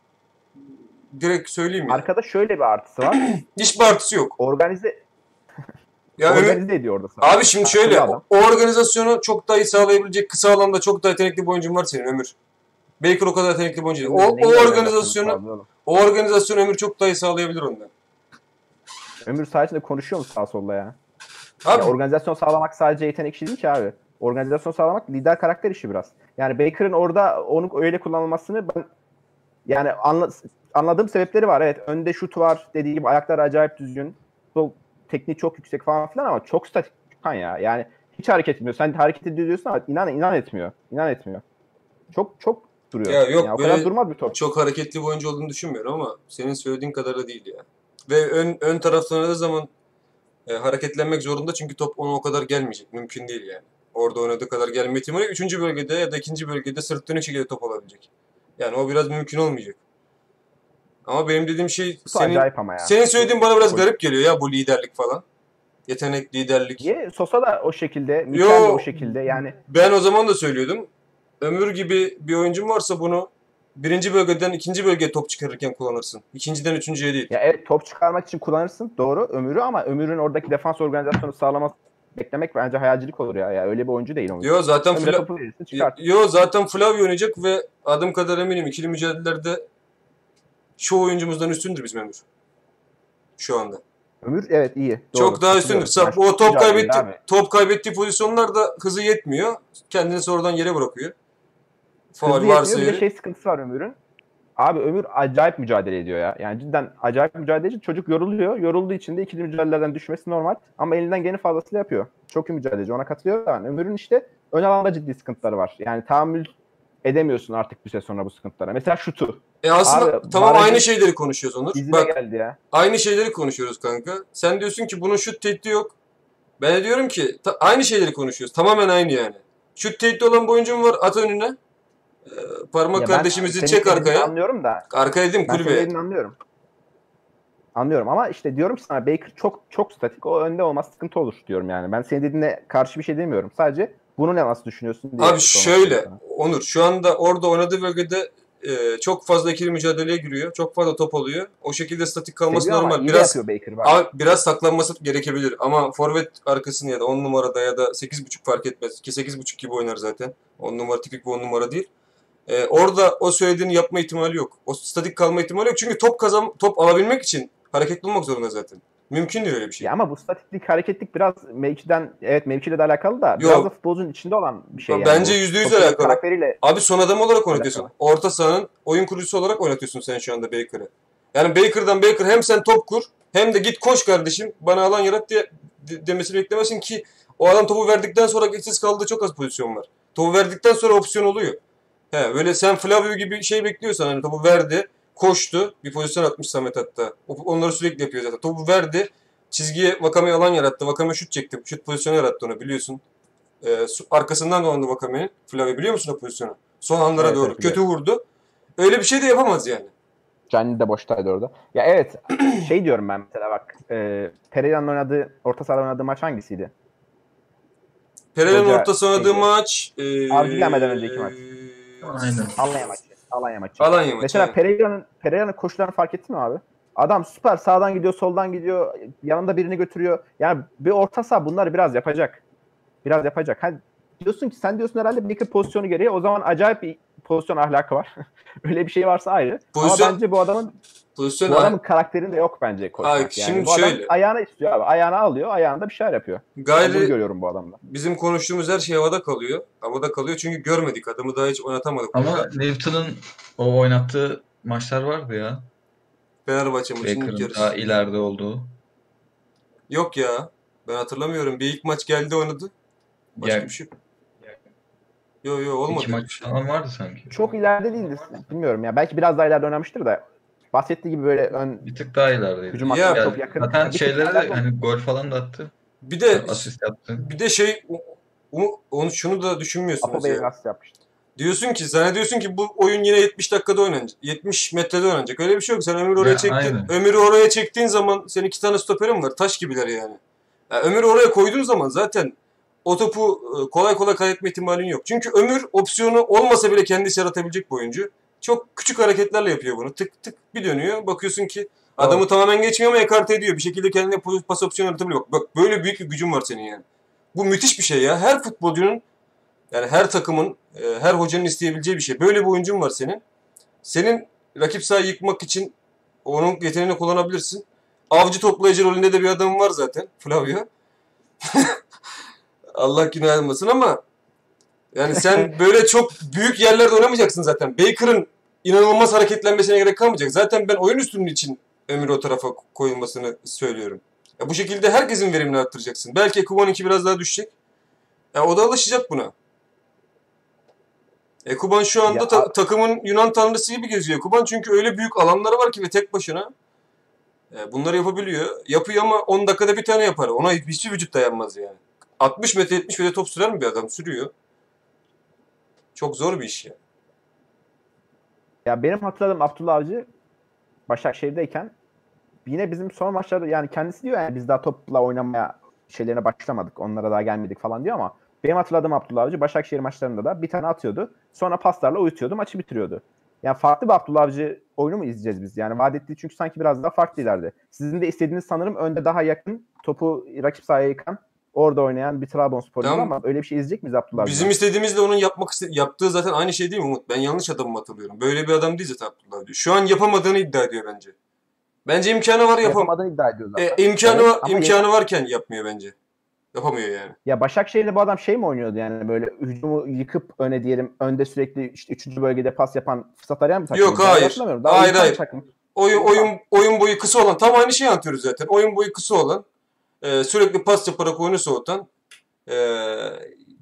Direkt söyleyeyim ya. Arkada şöyle bir artısı var. (clears throat) Hiçbir artısı yok. Organize Ya Organize ediyor orada. sana. abi şimdi şöyle o organizasyonu çok daha iyi sağlayabilecek kısa alanda çok daha yetenekli bir oyuncun var senin Ömür. Baker o kadar yetenekli bir oyuncu değil. O, o organizasyonu o organizasyonu Ömür çok daha iyi sağlayabilir ondan. Ömür sadece konuşuyor mu sağ solla ya? Abi Ya organizasyon sağlamak sadece yetenek işi değil ki abi. Organizasyon sağlamak lider karakter işi biraz. Yani Baker'ın orada onu öyle kullanılmasını ben yani anla, anladığım sebepleri var. Evet önde şut var dediği gibi ayaklar acayip düzgün. Sol tekniği çok yüksek falan filan ama çok statik ya. Yani hiç hareket etmiyor. Sen hareket ediyor diyorsun ama inan inan etmiyor. İnan etmiyor. Çok çok duruyor. Ya yok, Yani o kadar durmaz bir top. çok hareketli bir oyuncu olduğunu düşünmüyorum ama senin söylediğin kadar da değil ya. Ve ön, ön taraftan oynadığı zaman e, hareketlenmek zorunda çünkü top ona o kadar gelmeyecek. Mümkün değil yani. Orada oynadığı kadar gelme ihtimali üçüncü bölgede ya da ikinci bölgede sırt dönük şekilde top alabilecek. Yani o biraz mümkün olmayacak. Ama benim dediğim şey Bu senin, acayip ama ya. senin söylediğin bana biraz garip geliyor ya bu liderlik falan. Yetenek, liderlik. Niye? Sosa da o şekilde, Mikel Yo. de o şekilde. Yani Ben o zaman da söylüyordum. Ömür gibi bir oyuncum varsa bunu birinci bölgeden ikinci bölgeye top çıkarırken kullanırsın. İkinciden üçüncüye değil. Ya evet top çıkarmak için kullanırsın doğru ömürü ama ömürün oradaki defans organizasyonu sağlaması beklemek bence hayalcilik olur ya. ya öyle bir oyuncu değil Ömür. Yo zaten Fla- topu verirsin çıkart. Yo zaten Flavio oynayacak ve adım kadar eminim ikili mücadelelerde şu oyuncumuzdan üstündür bizim Ömür. Şu anda. Ömür evet iyi. Doğru. Çok daha üstündür. Yani o top kaybetti top kaybettiği pozisyonlarda hızı yetmiyor. Kendini sonradan yere bırakıyor. Faul Hızlı varsa yetmiyor. Bir de şey sıkıntısı var Ömür'ün. Abi Ömür acayip mücadele ediyor ya. Yani cidden acayip mücadele ediyor. Çocuk yoruluyor. Yorulduğu için de ikili mücadelelerden düşmesi normal. Ama elinden gene fazlasıyla yapıyor. Çok iyi mücadeleci. Ona katılıyorum. Yani Ömür'ün işte ön alanda ciddi sıkıntıları var. Yani tahammül edemiyorsun artık bir süre sonra bu sıkıntılara. Mesela şutu. E aslında Abi, tamam Baraj'ın aynı şeyleri konuşuyoruz Onur. Dizine Bak geldi ya. aynı şeyleri konuşuyoruz kanka. Sen diyorsun ki bunun şut tehdidi yok. Ben de diyorum ki ta- aynı şeyleri konuşuyoruz. Tamamen aynı yani. Şut tehdidi olan bir oyuncum var at önüne. Ee, parmak Ya ben kardeşimizi senin çek arkaya. Anlıyorum da. Arkaya dedim Ben senin kulübeye. dediğini anlıyorum. Anlıyorum ama işte diyorum ki sana Baker çok çok statik. O önde olmaz sıkıntı olur diyorum yani. Ben senin dediğine karşı bir şey demiyorum. Sadece bunu ne nasıl düşünüyorsun diye. Abi sormak şöyle istiyorum Onur şu anda orada oynadığı bölgede e, çok fazla ikili mücadeleye giriyor. Çok fazla top alıyor. O şekilde statik kalması Seviyor normal. Biraz Baker. Bak. Biraz saklanması gerekebilir ama forvet arkasını ya da 10 numarada ya da 8.5 fark etmez. Ki 8.5 gibi oynar zaten. 10 numara tipik bir 10 numara değil. Ee, orada o söylediğini yapma ihtimali yok. O statik kalma ihtimali yok. Çünkü top kazan top alabilmek için hareketli olmak zorunda zaten. Mümkün değil öyle bir şey. Ya ama bu statiklik, hareketlik biraz mevkiden, evet mevkiyle de alakalı da Yok. biraz da futbolcunun içinde olan bir şey yani. Bence. %100 Topun alakalı. Karakteriyle Abi son adam olarak Alakalı. oynatıyorsun. Orta sahanın oyun kurucusu olarak oynatıyorsun sen şu anda Baker'ı. Yani Baker'dan Baker hem sen top kur hem de git koş kardeşim bana alan yarat diye de- demesini beklemesin ki o adam topu verdikten sonra geçsiz kaldığı çok az pozisyon var. Topu verdikten sonra opsiyon oluyor. He, böyle sen Flavio gibi şey bekliyorsan hani topu verdi, koştu, bir pozisyon atmış Samet hatta. Onları sürekli yapıyor zaten. Topu verdi, çizgiye Vakame alan yarattı. Vakame şut çekti. Şut pozisyonu yarattı onu biliyorsun. Ee, arkasından dolandı Vakame'nin. Flavio biliyor musun o pozisyonu? Son anlara Evet, doğru. evet, Kötü vurdu. Öyle bir şey de yapamaz yani. Canlı de boştaydı orada. Ya evet (clears throat) şey diyorum ben mesela bak. E, Pereira'nın oynadığı, orta sahada oynadığı maç hangisiydi? Pereira'nın Hoca ortası oynadığı maç. E, Avcı gelmeden önceki maç. Aynen. Alanya maçı. Alanya maçı. Alanya maçı. Mesela evet. Pereira'nın Pereira'nın koşularını fark ettin mi abi? Adam süper sağdan gidiyor, soldan gidiyor, yanında birini götürüyor. Yani bir orta saha bunları biraz yapacak. Biraz yapacak. Hani diyorsun ki sen diyorsun herhalde Baker pozisyonu gereği o zaman acayip bir pozisyon ahlakı var. (laughs) Öyle bir şey varsa ayrı. Pozisyon- Ama bence bu adamın Pozisyon bu adamın karakterinde yok bence. Ay, yani. şimdi bu adam şöyle. ayağına istiyor abi. Ayağına alıyor, ayağında bir şeyler yapıyor. Ben bunu gayri görüyorum bu adamda. bizim konuştuğumuz her şey havada kalıyor. Havada kalıyor çünkü görmedik adamı daha hiç oynatamadık. Ama Newton'un o oynattığı maçlar vardı ya. Fenerbahçe maçının yarısı. daha ileride olduğu. Yok ya. Ben hatırlamıyorum. Bir ilk maç geldi oynadı. Başka Ya- bir şey yok. Yo yo olmadı. İki maç falan vardı sanki. Çok ileride değildir. Bilmiyorum ya. Belki biraz daha ileride oynamıştır da. Bahsettiği gibi böyle ön Bir tık daha ilerideydi. hücum Ya, hattına çok yakın. Zaten Bir şeylere de hani gol falan da attı. Bir de Asist yaptı. bir de şey onu, onu şunu da düşünmüyorsunuz Apo. Bey asist yapmıştı. Diyorsun ki zannediyorsun ki bu oyun yine 70 dakikada oynanacak. 70 metrede oynanacak. Öyle bir şey yok. Sen Ömür'ü oraya Ya, çektin. aynen. Ömür'ü oraya çektiğin zaman senin iki tane stoperin var. Taş gibiler yani. Ya Ömür'ü oraya koyduğun zaman zaten o topu e, kolay kolay kaybetme ihtimalin yok. Çünkü Ömür opsiyonu olmasa bile kendisi yaratabilecek bir oyuncu. Çok küçük hareketlerle yapıyor bunu. Tık tık bir dönüyor. Bakıyorsun ki Adamı tamamen geçmiyor ama ekarte ediyor. Bir şekilde kendine pas opsiyonu yaratabiliyor. Bak, bak böyle büyük bir gücün var senin yani. Bu müthiş bir şey ya. Her futbolcunun yani her takımın, e, her hocanın isteyebileceği bir şey. Böyle bir oyuncun var senin. Senin rakip sahayı yıkmak için onun yeteneğini kullanabilirsin. Avcı toplayıcı rolünde de bir adam var zaten. Flavio. (laughs) Allah günah almasın ama yani sen (laughs) böyle çok büyük yerlerde oynamayacaksın zaten. Baker'ın inanılmaz hareketlenmesine gerek kalmayacak. Zaten ben oyun üstünlüğü için Ömür o tarafa koyulmasını söylüyorum. Ya bu şekilde herkesin verimini arttıracaksın. Belki Ekuban'ınki biraz daha düşecek. Ya o da alışacak buna. Ekuban şu anda Ya ta- takımın Yunan tanrısı gibi geziyor. Ekuban çünkü öyle büyük alanları var ki ve tek başına e, bunları yapabiliyor. Yapıyor ama 10 dakikada bir tane yapar. Ona hiçbir vücut dayanmaz yani. 60 metre 70 metre top sürer mi bir adam? Sürüyor. Çok zor bir iş ya. Ya benim hatırladığım Abdullah Avcı Başakşehir'deyken yine bizim son maçlarda yani kendisi diyor yani biz daha topla oynamaya şeylerine başlamadık. Onlara daha gelmedik falan diyor ama benim hatırladığım Abdullah Avcı Başakşehir maçlarında da bir tane atıyordu. Sonra paslarla uyutuyordu, maçı bitiriyordu. Yani farklı bir Abdullah Avcı oyunu mu izleyeceğiz biz? Yani vaat ettiği çünkü sanki biraz daha farklı ileride. Sizin de istediğiniz sanırım önde daha yakın topu rakip sahaya yıkan orada oynayan bir Trabzonspor'un Tamam. ama öyle bir şey izleyecek miyiz Abdullah? Bizim istediğimizle onun yapmak yaptığı zaten aynı şey değil mi Umut? Ben yanlış adamı mı hatırlıyorum? Böyle bir adam değil zaten Abdullah diyor. Şu an yapamadığını iddia ediyor bence. Bence imkanı var yapam. yapamadığını iddia ediyor zaten. E, imkanı Evet, var, imkanı varken yapmıyor bence. Yapamıyor yani. Ya Başakşehir'de bu adam şey mi oynuyordu yani böyle hücumu yıkıp öne diyelim önde sürekli işte 3. bölgede pas yapan fırsat arayan bir takım. Yok, hayır. Daha Hayır, hayır. takım. Oyun oyun oyun boyu kısa olan tam aynı şeyi anlatıyoruz zaten. Oyun boyu kısa olan e, sürekli pas yaparak oyunu soğutan e,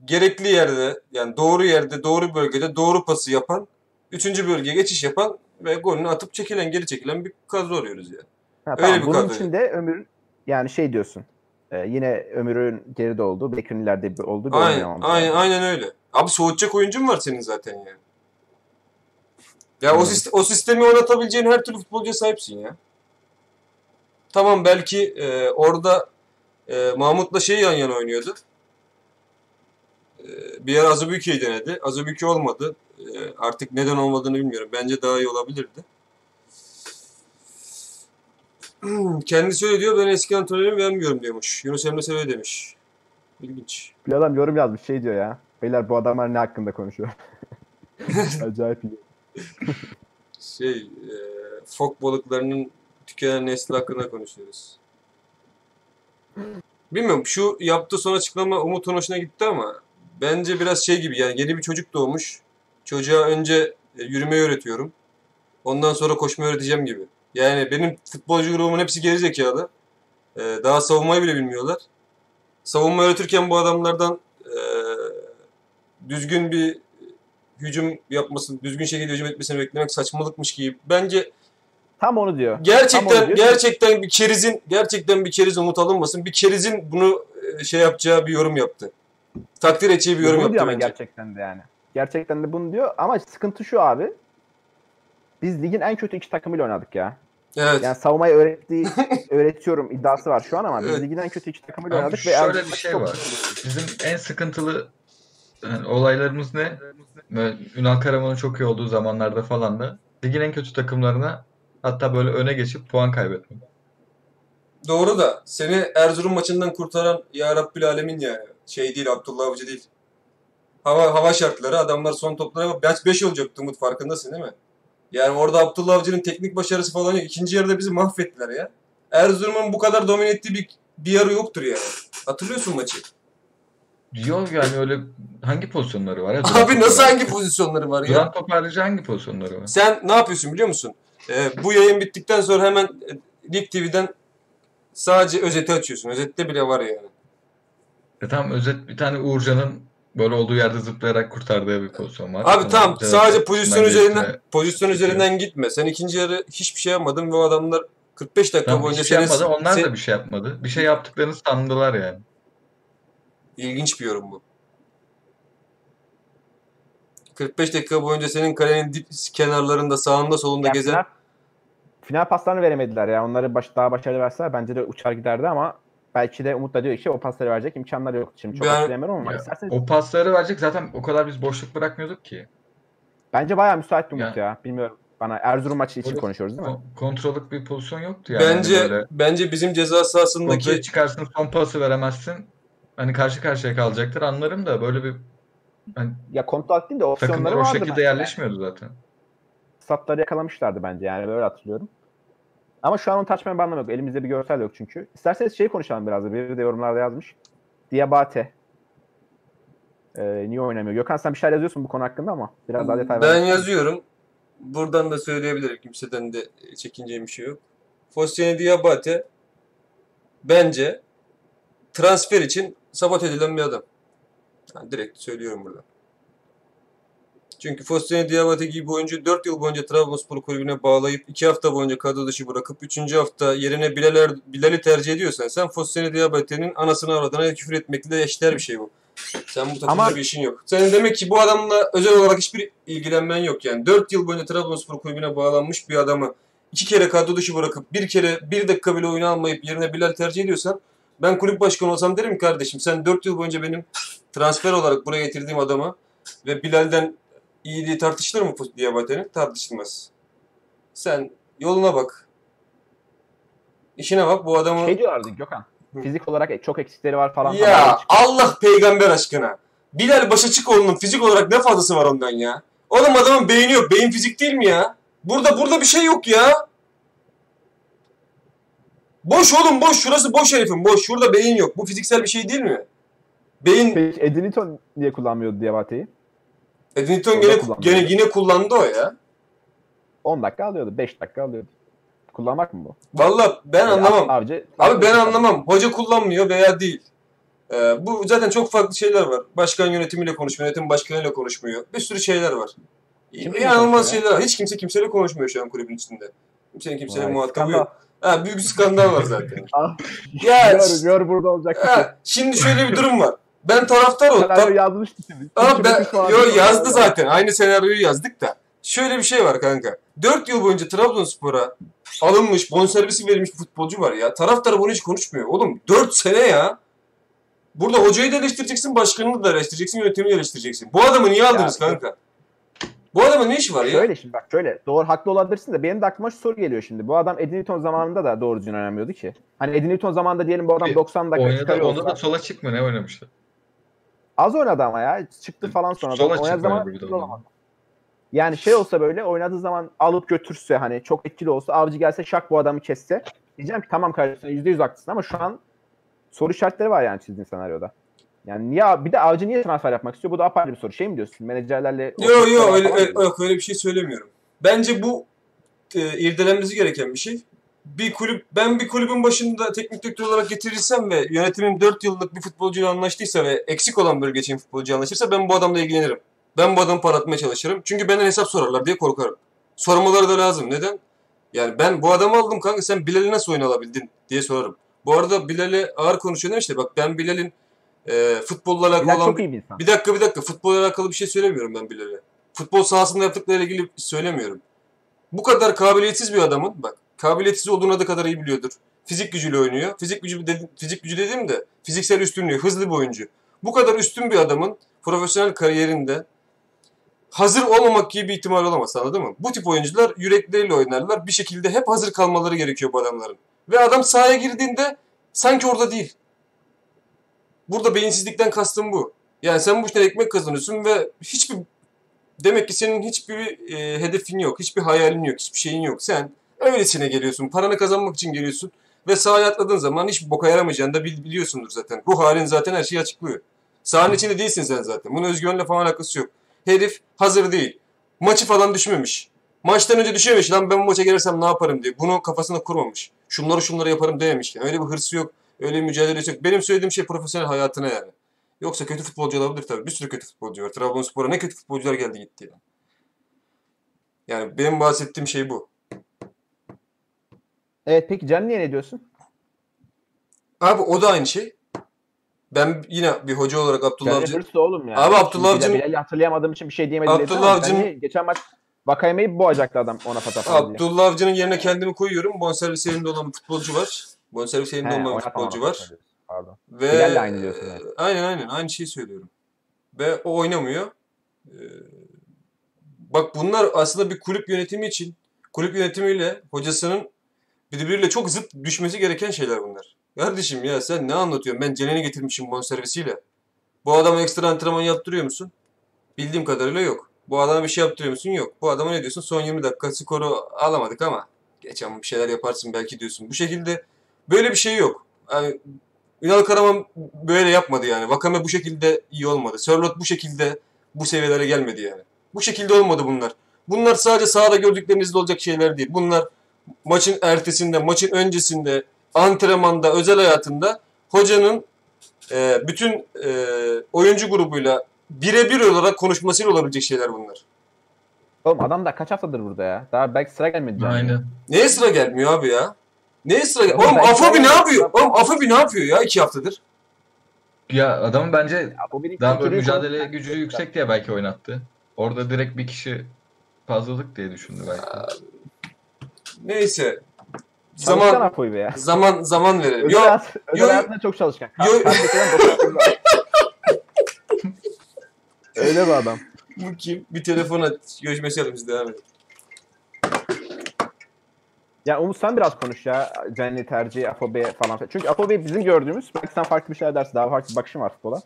gerekli yerde yani doğru yerde doğru bölgede doğru pası yapan üçüncü bölgeye geçiş yapan ve golünü atıp çekilen geri çekilen bir kadro arıyoruz yani. Ha, Öyle tamam. bir Bunun kadro. için de Ömür yani şey diyorsun. e, yine Ömür'ün geride olduğu, bir olduğu bir oyun Aynen, oynamamız aynen, aynen öyle. Abi soğutacak oyuncun var senin zaten yani. Ya o, Evet. sist- o sistemi oynatabileceğin her türlü futbolcuya sahipsin ya. Tamam belki e, orada e, Mahmut'la şey yan yana oynuyordu. E, bir yer Azubüke'yi denedi. Azubüke olmadı. E, artık neden olmadığını bilmiyorum. Bence daha iyi olabilirdi. (clears throat) Kendisi öyle diyor. Ben eski antrenörümü beğenmiyorum diyormuş. Yunus Emre Sever demiş. İlginç. Bir adam yorum yazmış şey diyor ya. Beyler bu adamlar ne hakkında konuşuyor? (laughs) Acayip iyi. şey e, fok balıklarının tükenen nesli hakkında konuşuyoruz. Bilmiyorum şu yaptığı son açıklama Umut'un hoşuna gitti ama bence biraz şey gibi yani yeni bir çocuk doğmuş. Çocuğa önce e, yürümeyi öğretiyorum. Ondan sonra koşmayı öğreteceğim gibi. Yani benim futbolcu grubumun hepsi gerizekalı. E, daha savunmayı bile bilmiyorlar. Savunma öğretirken bu adamlardan e, düzgün bir hücum yapmasını, düzgün şekilde hücum etmesini beklemek saçmalıkmış gibi. Bence Tam onu diyor. Tam onu gerçekten diyor. gerçekten bir kerizin gerçekten bir keriz umut alınmasın. Bir kerizin bunu e, şey yapacağı bir yorum yaptı. Takdir edeceği bir yorum bunu diyor yaptı ama bence. gerçekten de yani. Gerçekten de bunu diyor ama sıkıntı şu abi. Biz ligin en kötü iki takımıyla oynadık ya. Evet. Yani savunmayı öğrettiği, (laughs) öğretiyorum iddiası var şu an ama biz Evet. ligin en kötü iki takımıyla oynadık ve şöyle bir şey var. Bizim en sıkıntılı yani olaylarımız ne? Böyle Ünal Karaman'ın çok iyi olduğu zamanlarda falan da ligin en kötü takımlarına hatta böyle öne geçip puan kaybetmek. Doğru da seni Erzurum maçından kurtaran Ya Rabbil Alemin yani. Şey değil Abdullah Avcı değil. Hava hava şartları adamlar son toplara 5 olacaktı Umut farkındasın değil mi? Yani orada Abdullah Avcı'nın teknik başarısı falan yok. İkinci yarıda bizi mahvettiler ya. Erzurum'un bu kadar domine ettiği bir, bir yarı yoktur yani. Hatırlıyorsun maçı. Yok yani öyle hangi pozisyonları var ya? Abi nasıl hangi pozisyonları var ya? Duran toparlayıcı hangi pozisyonları var? Sen ne yapıyorsun biliyor musun? Ee, bu yayın bittikten sonra hemen e, Lig TV'den sadece özeti açıyorsun. Özette bile var yani. E tamam özet bir tane Uğurcan'ın böyle olduğu yerde zıplayarak kurtardığı bir pozisyon var. Abi tamam sadece pozisyon üzerinden üstüne- pozisyon üzerinden gitme. Sen ikinci yarı hiçbir şey yapmadın ve o adamlar 45 dakika Tamam, boyunca hiçbir şey yapmadı. Onlar se- da bir şey yapmadı. Bir şey yaptıklarını sandılar yani. ilginç bir yorum bu. 45 dakika boyunca senin kalenin dip kenarlarında sağında solunda Ya gezen final, final paslarını veremediler ya. Onları baş, daha başarılı verseler bence de uçar giderdi ama belki de Umut da diyor ki o pasları verecek imkanları yok. Şimdi çok Ben- hatırlayamıyorum ama Ya, isterseniz O pasları verecek zaten o kadar biz boşluk bırakmıyorduk ki. bence bayağı müsait bir Umut Ya. ya. Bilmiyorum. Bana Erzurum maçı için konuşuyoruz değil mi? Kon- kontrollük bir pozisyon yoktu yani. Hani bence böyle bence bizim ceza kontrolü sahasındaki çıkarsın son pası veremezsin. Hani karşı karşıya kalacaktır anlarım da böyle bir hani Ya kontrol değil de takımlar opsiyonları o vardı şekilde bence. yerleşmiyordu zaten. Statları yakalamışlardı bence yani böyle hatırlıyorum. Ama şu an onu tartışmaya bir anlamı yok. Elimizde bir görsel yok çünkü. İsterseniz şey konuşalım biraz da. Biri de yorumlarda yazmış. Diabate. Ee, niye oynamıyor? Gökhan sen bir şeyler yazıyorsun bu konu hakkında ama biraz daha detay ben yazıyorum. Buradan da söyleyebilirim. Kimseden de çekineceğim bir şey yok. Fosseni Diabate bence transfer için sabote edilen bir adam. Yani direkt söylüyorum burada. Çünkü Fosseni Diabate gibi oyuncu 4 yıl boyunca Trabzonspor kulübüne bağlayıp 2 hafta boyunca kadro dışı bırakıp 3. hafta yerine Bilal Er- Bilal'i tercih ediyorsan sen Fosseni Diabate'nin anasını avradına küfür etmekle eşdeğer bir şey bu. Sen bu takımda Ama- bir işin yok. Senin demek ki bu adamla özel olarak hiçbir ilgilenmen yok yani. 4 yıl boyunca Trabzonspor kulübüne bağlanmış bir adamı iki kere kadro dışı bırakıp bir kere bir dakika bile oyunu almayıp yerine Bilal tercih ediyorsan ben kulüp başkanı olsam derim kardeşim sen 4 yıl boyunca benim transfer olarak buraya getirdiğim adamı ve Bilal'den iyiliği tartışılır mı Diabate'nin? Tartışılmaz. Sen yoluna bak. İşine bak bu adamı... Şey diyorlardı Gökhan. Fizik olarak çok eksikleri var falan. Ya. Allah peygamber aşkına. Bilal Başaçıkoğlu'nun fizik olarak ne fazlası var ondan ya? Oğlum adamın beyni yok. Beyin fizik değil mi ya? Burada burada bir şey yok ya. Boş oğlum boş. Şurası boş herifin boş. Şurada beyin yok. Bu fiziksel bir şey değil mi? Beyin Peki Edinton niye kullanmıyordu Diabate'yi? Edinton gene, gene yine kullandı o ya. 10 dakika alıyordu. 5 dakika alıyordu. Kullanmak mı bu? Vallahi ben anlamam. Avcı, Abi ben anlamam. Hoca kullanmıyor veya değil. Ee, bu zaten çok farklı şeyler var. Başkan yönetimiyle konuşmuyor, yönetim başkanıyla konuşmuyor. Bir sürü şeyler var. Kimle İnanılmaz şeyler var. Hiç kimse kimseyle konuşmuyor şu an kulübün içinde. Kimsenin kimseyle muhatabı yok. Ha, büyük skandal var zaten. (laughs) Ah, ya Gör, gör burada olacak. ha, şimdi şöyle bir durum var. Ben taraftar ol. Senaryo yazmıştı şimdi. Aa, ben, yo, yazdı zaten. Aynı senaryoyu yazdık da. Şöyle bir şey var kanka. 4 yıl boyunca Trabzonspor'a alınmış, bonservisi verilmiş bir futbolcu var ya. Taraftar bunu hiç konuşmuyor. Oğlum 4 sene ya. Burada hocayı da eleştireceksin, başkanını da eleştireceksin, yönetimi de eleştireceksin. Bu adamı niye aldınız Ya, kanka? Bu adamın ne işi var ya? Şöyle şimdi bak şöyle doğru haklı olabilirsin de benim de aklıma şu soru geliyor şimdi. Bu adam Edin Newton zamanında da doğru düzgün oynamıyordu ki. Hani Edin Newton zamanında diyelim bu adam Bir 90 dakika Oynadı, çıkarıyor onda da sola çıkma ne oynamıştı? Az oynadı ama ya. Çıktı falan sonra. Sola Oynadığı çıkma zaman olamadı. Yani şey olsa böyle oynadığı zaman alıp götürse hani çok etkili olsa avcı gelse şak bu adamı kesse. Diyeceğim ki tamam kardeşim %100 haklısın ama şu an soru işaretleri var yani çizdiğin senaryoda. Yani niye bir de avcı niye transfer yapmak istiyor? Bu da apayrı bir soru. Şey mi diyorsun? Menajerlerle Yo yo öyle, öyle, yok, öyle bir şey söylemiyorum. Bence bu e, irdelenmesi gereken bir şey. Bir kulüp ben bir kulübün başında teknik direktör olarak getirilsem ve yönetimin 4 yıllık bir futbolcuyla anlaştıysa ve eksik olan bölge için futbolcu anlaşırsa ben bu adamla ilgilenirim. Ben bu adamı paratmaya çalışırım. Çünkü benden hesap sorarlar diye korkarım. Sormaları da lazım. Neden? Yani ben bu adamı aldım kanka sen Bilal'i nasıl oyun alabildin diye sorarım. Bu arada Bilal'e ağır konuşuyor demişti. Bak ben Bilal'in e, futbolla alakalı Bilal olan çok iyi bir insan. bir dakika bir dakika. Futbolla alakalı bir şey söylemiyorum ben Bilal'e. Futbol sahasında yaptıklarıyla ilgili söylemiyorum. Bu kadar kabiliyetsiz bir adamın bak kabiliyetsiz olduğunu adı kadar iyi biliyordur. Fizik gücüyle oynuyor. Fizik gücü dedi, fizik gücü dediğim de fiziksel üstünlüğü, hızlı bir oyuncu. Bu kadar üstün bir adamın profesyonel kariyerinde hazır olmamak gibi bir ihtimal olamaz anladın mı? Bu tip oyuncular yürekleriyle oynarlar. Bir şekilde hep hazır kalmaları gerekiyor bu adamların. Ve adam sahaya girdiğinde sanki orada değil. Burada beyinsizlikten kastım bu. Yani sen bu işten ekmek kazanıyorsun ve hiçbir demek ki senin hiçbir e, hedefin yok, hiçbir hayalin yok, hiçbir şeyin yok. Sen öylesine geliyorsun, paranı kazanmak için geliyorsun ve sahaya atladığın zaman hiçbir boka yaramayacağını da bil- biliyorsundur zaten. Ruh halin zaten her şeyi açıklıyor. Sahanın içinde değilsin sen zaten. Bunun özgüvenle falan alakası yok. Herif hazır değil. Maçı falan düşmemiş. Maçtan önce düşememiş. Lan ben bu maça gelirsem ne yaparım diye. Bunu kafasına kurmamış. Şunları şunları yaparım dememiş. Yani öyle bir hırsı yok. Öyle mücadelesi yok. Benim söylediğim şey profesyonel hayatına yani. Yoksa kötü futbolcu olabilir tabii. Bir sürü kötü futbolcu var. Trabzonspor'a ne kötü futbolcular geldi gitti yani. Yani benim bahsettiğim şey bu. Evet peki Can niye ne diyorsun? Abi o da aynı şey. Ben yine bir hoca olarak Abdullah Can Avcı... hırslı oğlum yani. Abi Abdullah Avcı'nın- Bilal'i hatırlayamadığım için bir şey diyemedim. Abdullah niye- Geçen maç Vakayeme'yi boğacaktı adam ona diye. Abdullah Avcı'nın yerine kendimi koyuyorum. Bonservis elinde olan bir futbolcu var. Bonservis elinde olmayan futbolcu var. Pardon. Ve Bilal'le aynı diyorsun yani. Aynen aynen aynı şeyi söylüyorum. Ve o oynamıyor. Ee, Bak bunlar aslında bir kulüp yönetimi için, kulüp yönetimiyle hocasının birbiriyle çok zıt düşmesi gereken şeyler bunlar. Kardeşim ya sen ne anlatıyorsun? Ben Ceren'i getirmişim bonservisiyle. Bu adama ekstra antrenman yaptırıyor musun? Bildiğim kadarıyla yok. Bu adama bir şey yaptırıyor musun? Yok. Bu adama ne diyorsun? Son 20 dakika skoru alamadık ama geçen bir şeyler yaparsın belki diyorsun. Bu şekilde böyle bir şey yok. Yani Ünal Karaman böyle yapmadı yani. Vakame bu şekilde iyi olmadı. Sörlot bu şekilde bu seviyelere gelmedi yani. Bu şekilde olmadı bunlar. Bunlar sadece sahada gördüklerinizde olacak şeyler değil. Bunlar maçın ertesinde, maçın öncesinde, antrenmanda, özel hayatında hocanın e, bütün e, oyuncu grubuyla birebir olarak konuşmasıyla olabilecek şeyler bunlar. Oğlum adam da kaç haftadır burada ya? Daha belki sıra gelmedi. Aynen. Neye sıra gelmiyor abi ya? Neye sıra? Oğlum Afobi ne yapıyor? Oğlum Afobi ne yapıyor ya iki haftadır? Ya adamın bence Ya daha böyle kültürü mücadele gücü yüksek diye belki oynattı. Orada direkt bir kişi fazlalık diye düşündü belki. Neyse. Zaman Apo'yu be ya. zaman zaman verelim. Özel, Yo özel yo- hayatında çok çalışkan. yo-. (laughs) Öyle bir adam. bu kim? Bir telefona görüşmesi yapalım biz devam edelim. Ya Umut sen biraz konuş ya. Cenni tercihi, Afobe falan. Çünkü Afobe bizim gördüğümüz, belki sen farklı bir şeyler dersin. Daha farklı bir bakışın var futbola.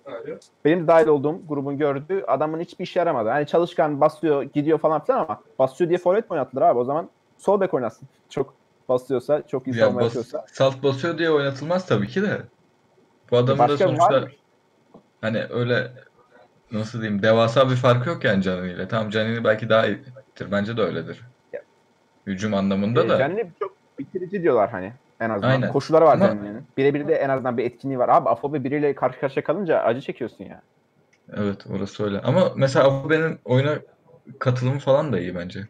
Benim de dahil olduğum grubun gördüğü adamın hiçbir işe yaramadı. Hani çalışkan, basıyor, gidiyor falan filan ama basıyor diye forvet mi oynattılar abi? O zaman sol bek oynasın. Çok basıyorsa, çok iyi savunma bas, yapıyorsa. salt basıyor diye oynatılmaz tabii ki de. Bu adamın da Başka var sonuçta hani öyle nasıl diyeyim devasa bir farkı yok yani Canini ile. Tamam Canini belki daha iyidir. Bence de öyledir. Hücum anlamında Ee, da. Cenni çok bitirici diyorlar hani. En azından. Aynen. Koşuları var Ama- Cenni'nin. Birebir de en azından bir etkinliği var. Abi Afobe biriyle karşı karşıya kalınca acı çekiyorsun ya. Evet orası öyle. Ama mesela Afobe'nin oyuna katılımı falan da iyi bence.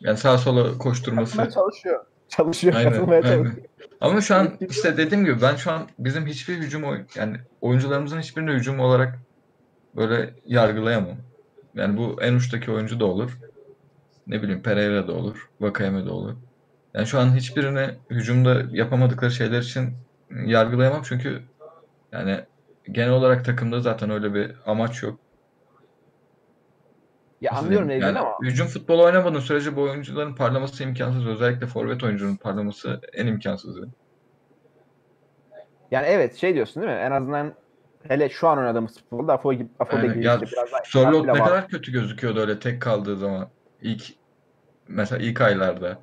Yani sağa sola koşturması. Katılmaya çalışıyor. Çalışıyor, Aynen, katılmaya aynen. çalışıyor. Ama şu an işte dediğim gibi ben şu an bizim hiçbir hücum oy- yani oyuncularımızın hiçbirini hücum olarak böyle yargılayamam. Yani bu en uçtaki oyuncu da olur. Ne bileyim Pereira da olur. Vakayeme de olur. Yani şu an hiçbirini hücumda yapamadıkları şeyler için yargılayamam çünkü yani genel olarak takımda zaten öyle bir amaç yok. Ya Nasıl anlıyorum Yani ama hücum futbolu oynamadığın sürece bu oyuncuların parlaması imkansız. Özellikle forvet oyuncunun parlaması en imkansızı. yani evet şey diyorsun değil mi? En azından hele şu an oynadığımız futbolda Afobe Aynen. gibi Ya biraz daha Sörloth bile ne kadar kötü gözüküyordu öyle tek kaldığı zaman. İlk mesela ilk aylarda.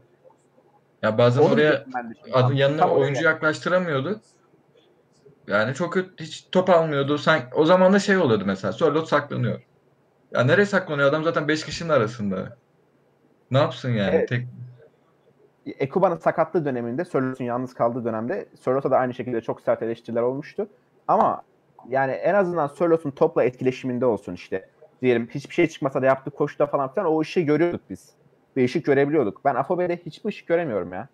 Ya bazen Onu oraya diyecektim ben de şimdi. adı yanına Tam oraya oyuncu yaklaştıramıyordu. Yani çok kötü hiç top almıyordu. Sanki o zaman da şey oluyordu mesela. Sörloth saklanıyor. Ya nereye saklanıyor? Adam zaten 5 kişinin arasında. Ne yapsın yani? Evet. Tek Ekuba'nın sakatlığı döneminde Sörlot'un yalnız kaldığı dönemde Sörlot'a da aynı şekilde çok sert eleştiriler olmuştu. Ama yani en azından Sörlot'un topla etkileşiminde olsun işte. Diyelim hiçbir şey çıkmasa da yaptığı koşuda falan filan o ışığı görüyorduk biz. Bir ışık görebiliyorduk. Ben Afobe'de hiçbir ışık göremiyorum ya.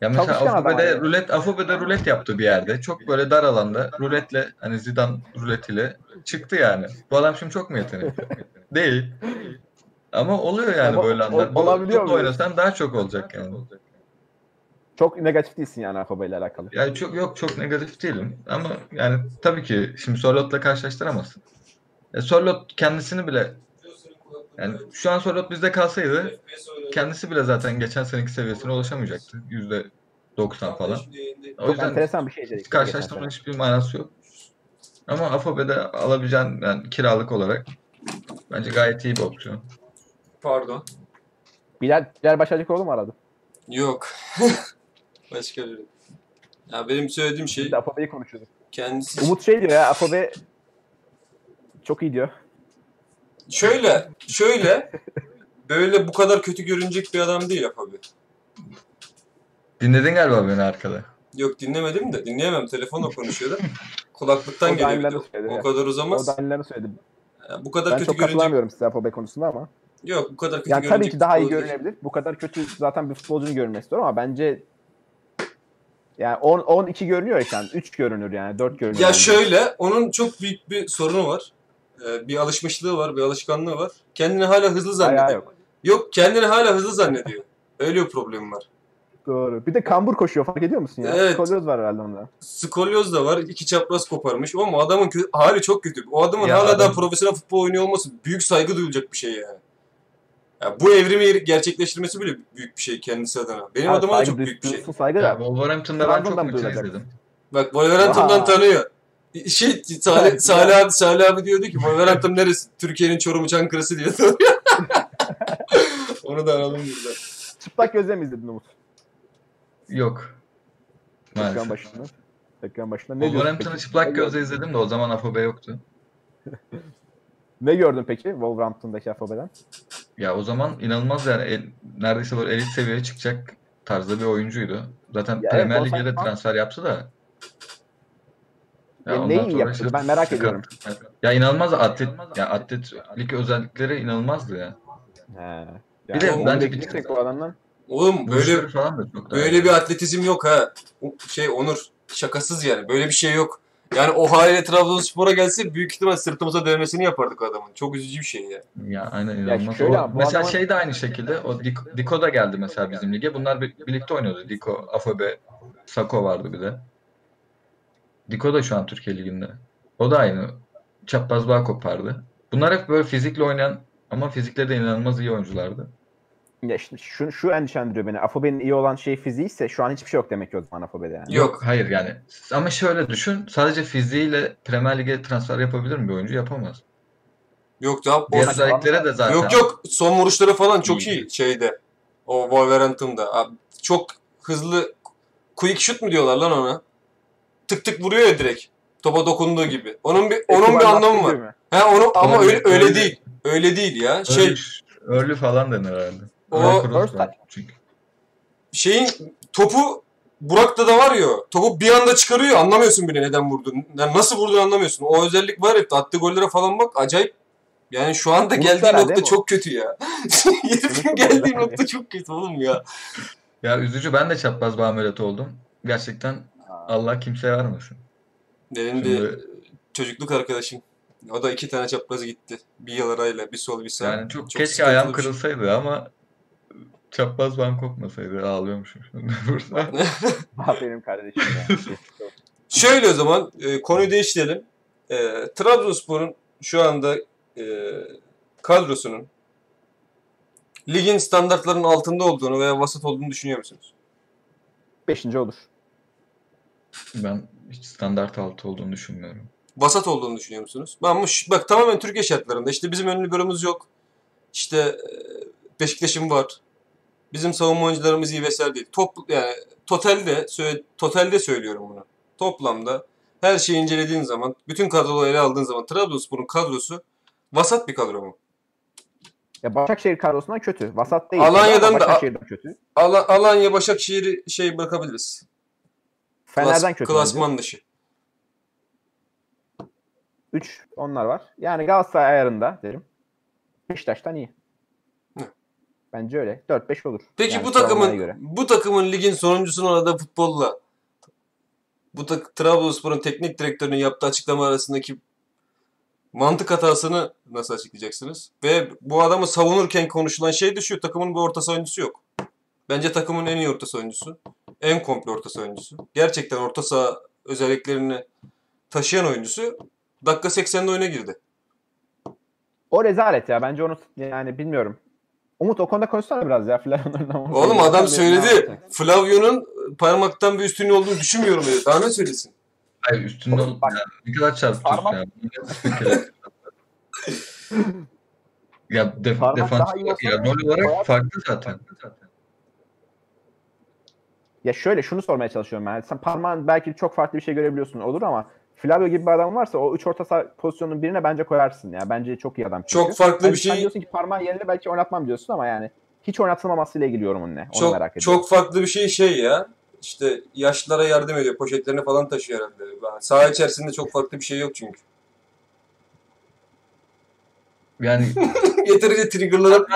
Ya mesela Çalışkan adam Afobe'de yani. rulet, Afobe'de rulet yaptı bir yerde. Çok böyle dar alanda ruletle hani Zidane ruletiyle çıktı yani. Bu adam şimdi çok mu yetenekli? (laughs) Değil. Ama oluyor yani Ama böyle anlar. olabiliyor mu? oynasan daha çok olacak yani. Çok negatif değilsin yani Afobe ile alakalı. Yani çok yok çok negatif değilim ama yani tabii ki şimdi Sorlot'la karşılaştıramazsın. E, Sorlot kendisini bile yani şu an Sorlot bizde kalsaydı kendisi bile zaten geçen seneki seviyesine ulaşamayacaktı. Yüzde 90 falan. O Çok yüzden enteresan bir şey dedik. Karşılaştırmanın hiçbir manası yok. Ama Afobe'de alabileceğin yani kiralık olarak bence gayet iyi bir opsiyon. Pardon. Bilal, Bilal Başarcıkoğlu mu aradı? Yok. (laughs) Başka biri. Ya benim söylediğim şey Biz de Afobe'yi konuşuyorduk. kendisi Umut şey diyor ya Afobe çok iyi diyor. Şöyle, şöyle böyle bu kadar kötü görünecek bir adam değil Afabi. Dinledin galiba beni arkada. Yok dinlemedim de dinleyemem telefonla konuşuyordu. Kulaklıktan O geliyor O kadar O uzamaz. da aynılarını söyledi. Yani bu kadar Ben kötü çok görünecek. katılamıyorum size Afobe konusunda ama. Yok bu kadar kötü Yani görünecek. tabii ki daha iyi görünebilir. Bu kadar kötü zaten bir futbolcunun görünmesi istiyorum ama bence yani 10 12 görünüyor ya şu an. 3 görünür yani. 4 görünür. Ya bence. şöyle, onun çok büyük bir sorunu var. Ee, bir alışmışlığı var, bir alışkanlığı var. Kendini hala hızlı zannediyor. Ayağı Yok. yok. kendini hala hızlı zannediyor. (laughs) Öyle bir problemi var. Doğru. Bir de kambur koşuyor fark ediyor musun ya? Evet. Skolyoz var herhalde onda. Skolyoz da var, iki çapraz koparmış ama adamın kö- hali çok kötü. O adamın Ya hala adam- daha profesyonel futbol oynuyor olması büyük saygı duyulacak bir şey yani. Ya bu evrimi gerçekleştirmesi bile büyük bir şey kendisi adına. Benim Ha, adıma da çok büyük bir şey. Saygı Ya da. Wolverhampton'da ben çok duyulacak. izledim. Bak Wolverhampton'dan tanıyor. Şey (laughs) Salih, Salih abi Salih abi diyordu ki Wolverhampton neresi? Türkiye'nin Çorum'u Çankırı'sı diyordu. (laughs) Onu da analım burada. Çıplak gözle mi izledin Umut? Yok. Ekran Maalesef. başında. Ekran başında. Ne diyorsun Wolverhampton'ı çıplak gözle izledim de o zaman Afobe yoktu. (laughs) Ne gördün peki Wolverhampton'daki Afobeden? Ya o zaman inanılmaz yani el- neredeyse böyle elit seviyeye çıkacak tarzda bir oyuncuydu. Zaten Ya evet, Premier o Lig'e de transfer yaptı da. Ya ondan neyi yaptı? Ben merak ediyorum. Ya inanılmaz atlet ya atletlik özellikleri inanılmazdı ya. He. Bir de bence bir- bu adamdan. Oğlum böyle falan da çok böyle bir atletizm yok ha. O- Şey Onur şakasız yani. Böyle bir şey yok. Yani o haliyle Trabzonspor'a gelse büyük ihtimal sırtımıza dövmesini yapardık adamın. Çok üzücü bir şey ya. Ya aynen inanılmaz. şöyle O- mesela adamın- şey de aynı şekilde o Diko, Diko da geldi mesela bizim lige. Bunlar bir- birlikte oynuyordu. Diko, Afobe, Sako vardı bir de. Diko da şu an Türkiye Ligi'nde. O da aynı. Çapraz bağ kopardı. Bunlar hep böyle fizikle oynayan ama fizikleri de inanılmaz iyi oyunculardı. Ya işte şu, şu endişelendiriyor beni. Afobe'nin iyi olan şey fiziği ise şu an hiçbir şey yok demek ki o zaman Afobe'de yani. Yok. Hayır yani. Ama şöyle düşün. Sadece fiziğiyle Premier Lig'e transfer yapabilir mi bir oyuncu? Yapamaz. Yok Diğer saçma- özellikleri de zaten. Yok yok. Son vuruşları falan çok İyi. iyi şeyde. O Wolverhampton'da. Abi, çok hızlı quick shoot mu diyorlar lan ona? Tık tık vuruyor ya direkt. Topa dokunduğu gibi. Onun bir onun bir anlamı var. mi? Ha onu ama Onun öyle bir- öyle öyle- değil. Öyle değil ya. Şey Early, early falan denir herhalde. O- Early cross First var touch. çünkü. şeyin topu Burak'ta da var ya. Topu bir anda çıkarıyor. Anlamıyorsun bile neden vurduğunu. Yani nasıl vurduğunu anlamıyorsun. O özellik var hep. Attığı gollere falan bak. Acayip. Yani şu anda Unuttu geldiği nokta mi çok kötü ya. (laughs) Herifin geldiği herhalde. nokta çok kötü oğlum ya. Ya üzücü ben de çapraz ameliyatı oldum. Gerçekten Allah kimseye vermesin. Benim Şimdi- çocukluk arkadaşım. O da iki tane çapraz gitti. Bir yıl arayla. Bir sol bir sağ. Yani çok, keşke sıkıntılı ayağım bir şey. kırılsaydı ama çapraz bağım kopmasaydı ağlıyormuşum şimdi (laughs) burada. (laughs) Ah benim kardeşim ya. (laughs) Şöyle o zaman e, konuyu değiştirelim. E, Trabzonspor'un şu anda e, kadrosunun ligin standartlarının altında olduğunu veya vasat olduğunu düşünüyor musunuz? Beşinci olur. Ben hiç standart altı olduğunu düşünmüyorum. Vasat olduğunu düşünüyor musunuz? Ben bu, bak tamamen Türkiye şartlarında. İşte bizim ön liberomuz yok. İşte e, Beşiktaş'ın var. Bizim savunma oyuncularımız iyi vesaire değil. Top, yani totalde, söyle, totalde söylüyorum bunu. Toplamda her şeyi incelediğin zaman, bütün kadroları ele aldığın zaman Trabzonspor'un kadrosu vasat bir kadro mu? Ya Başakşehir kadrosundan kötü. Vasat değil. Alanya'dan da- Başakşehir'den kötü. Ala- Alanya, Başakşehir'i şey bırakabiliriz. Fener'den Klas- kötü. Klasman dışı. 3 onlar var. Yani Galatasaray ayarında derim. Beşiktaş'tan iyi. Hı. Bence öyle. 4-5 olur. Peki Yani bu takımın bu takımın ligin sonuncusunun oynadığı futbolla bu tak Trabzonspor'un teknik direktörünün yaptığı açıklama arasındaki mantık hatasını nasıl açıklayacaksınız? Ve bu adamı savunurken konuşulan şey şu takımın bir orta oyuncusu yok. Bence takımın en iyi orta oyuncusu. En komple orta saha oyuncusu. Gerçekten orta saha özelliklerini taşıyan oyuncusu dakika 80'de oyuna girdi. O rezalet ya. Bence onu yani bilmiyorum. Umut o konuda konuşsana biraz ya. Flavio'nun Oğlum adam söyledi. Flavio'nun parmaktan bir üstünlüğü olduğunu düşünmüyorum dedi. Daha ne söylesin? Hayır üstünde ol- Bak, ne kadar çarpıtıyorsun parmak- ya. (laughs) Ya def, defans ya rol olarak koyar- farklı zaten. Ya şöyle şunu sormaya çalışıyorum ben. Sen parmağın belki çok farklı bir şey görebiliyorsun olur ama Flavio gibi bir adam varsa o 3 orta saha pozisyonunun birine bence koyarsın ya. Bence çok iyi adam çünkü. Çok farklı Hani bir Sen şey diyorsun ki parmağın yerine belki oynatmam diyorsun ama yani hiç oynatılmamasıyla ilgili yorumun ne? Onu çok merak ediyorum. çok farklı bir şey şey ya. İşte yaşlılara yardım ediyor. Poşetlerini falan taşıyor herhalde. Ben- Saha içerisinde çok farklı bir şey yok çünkü. Yani (laughs) Yeterince triggerlara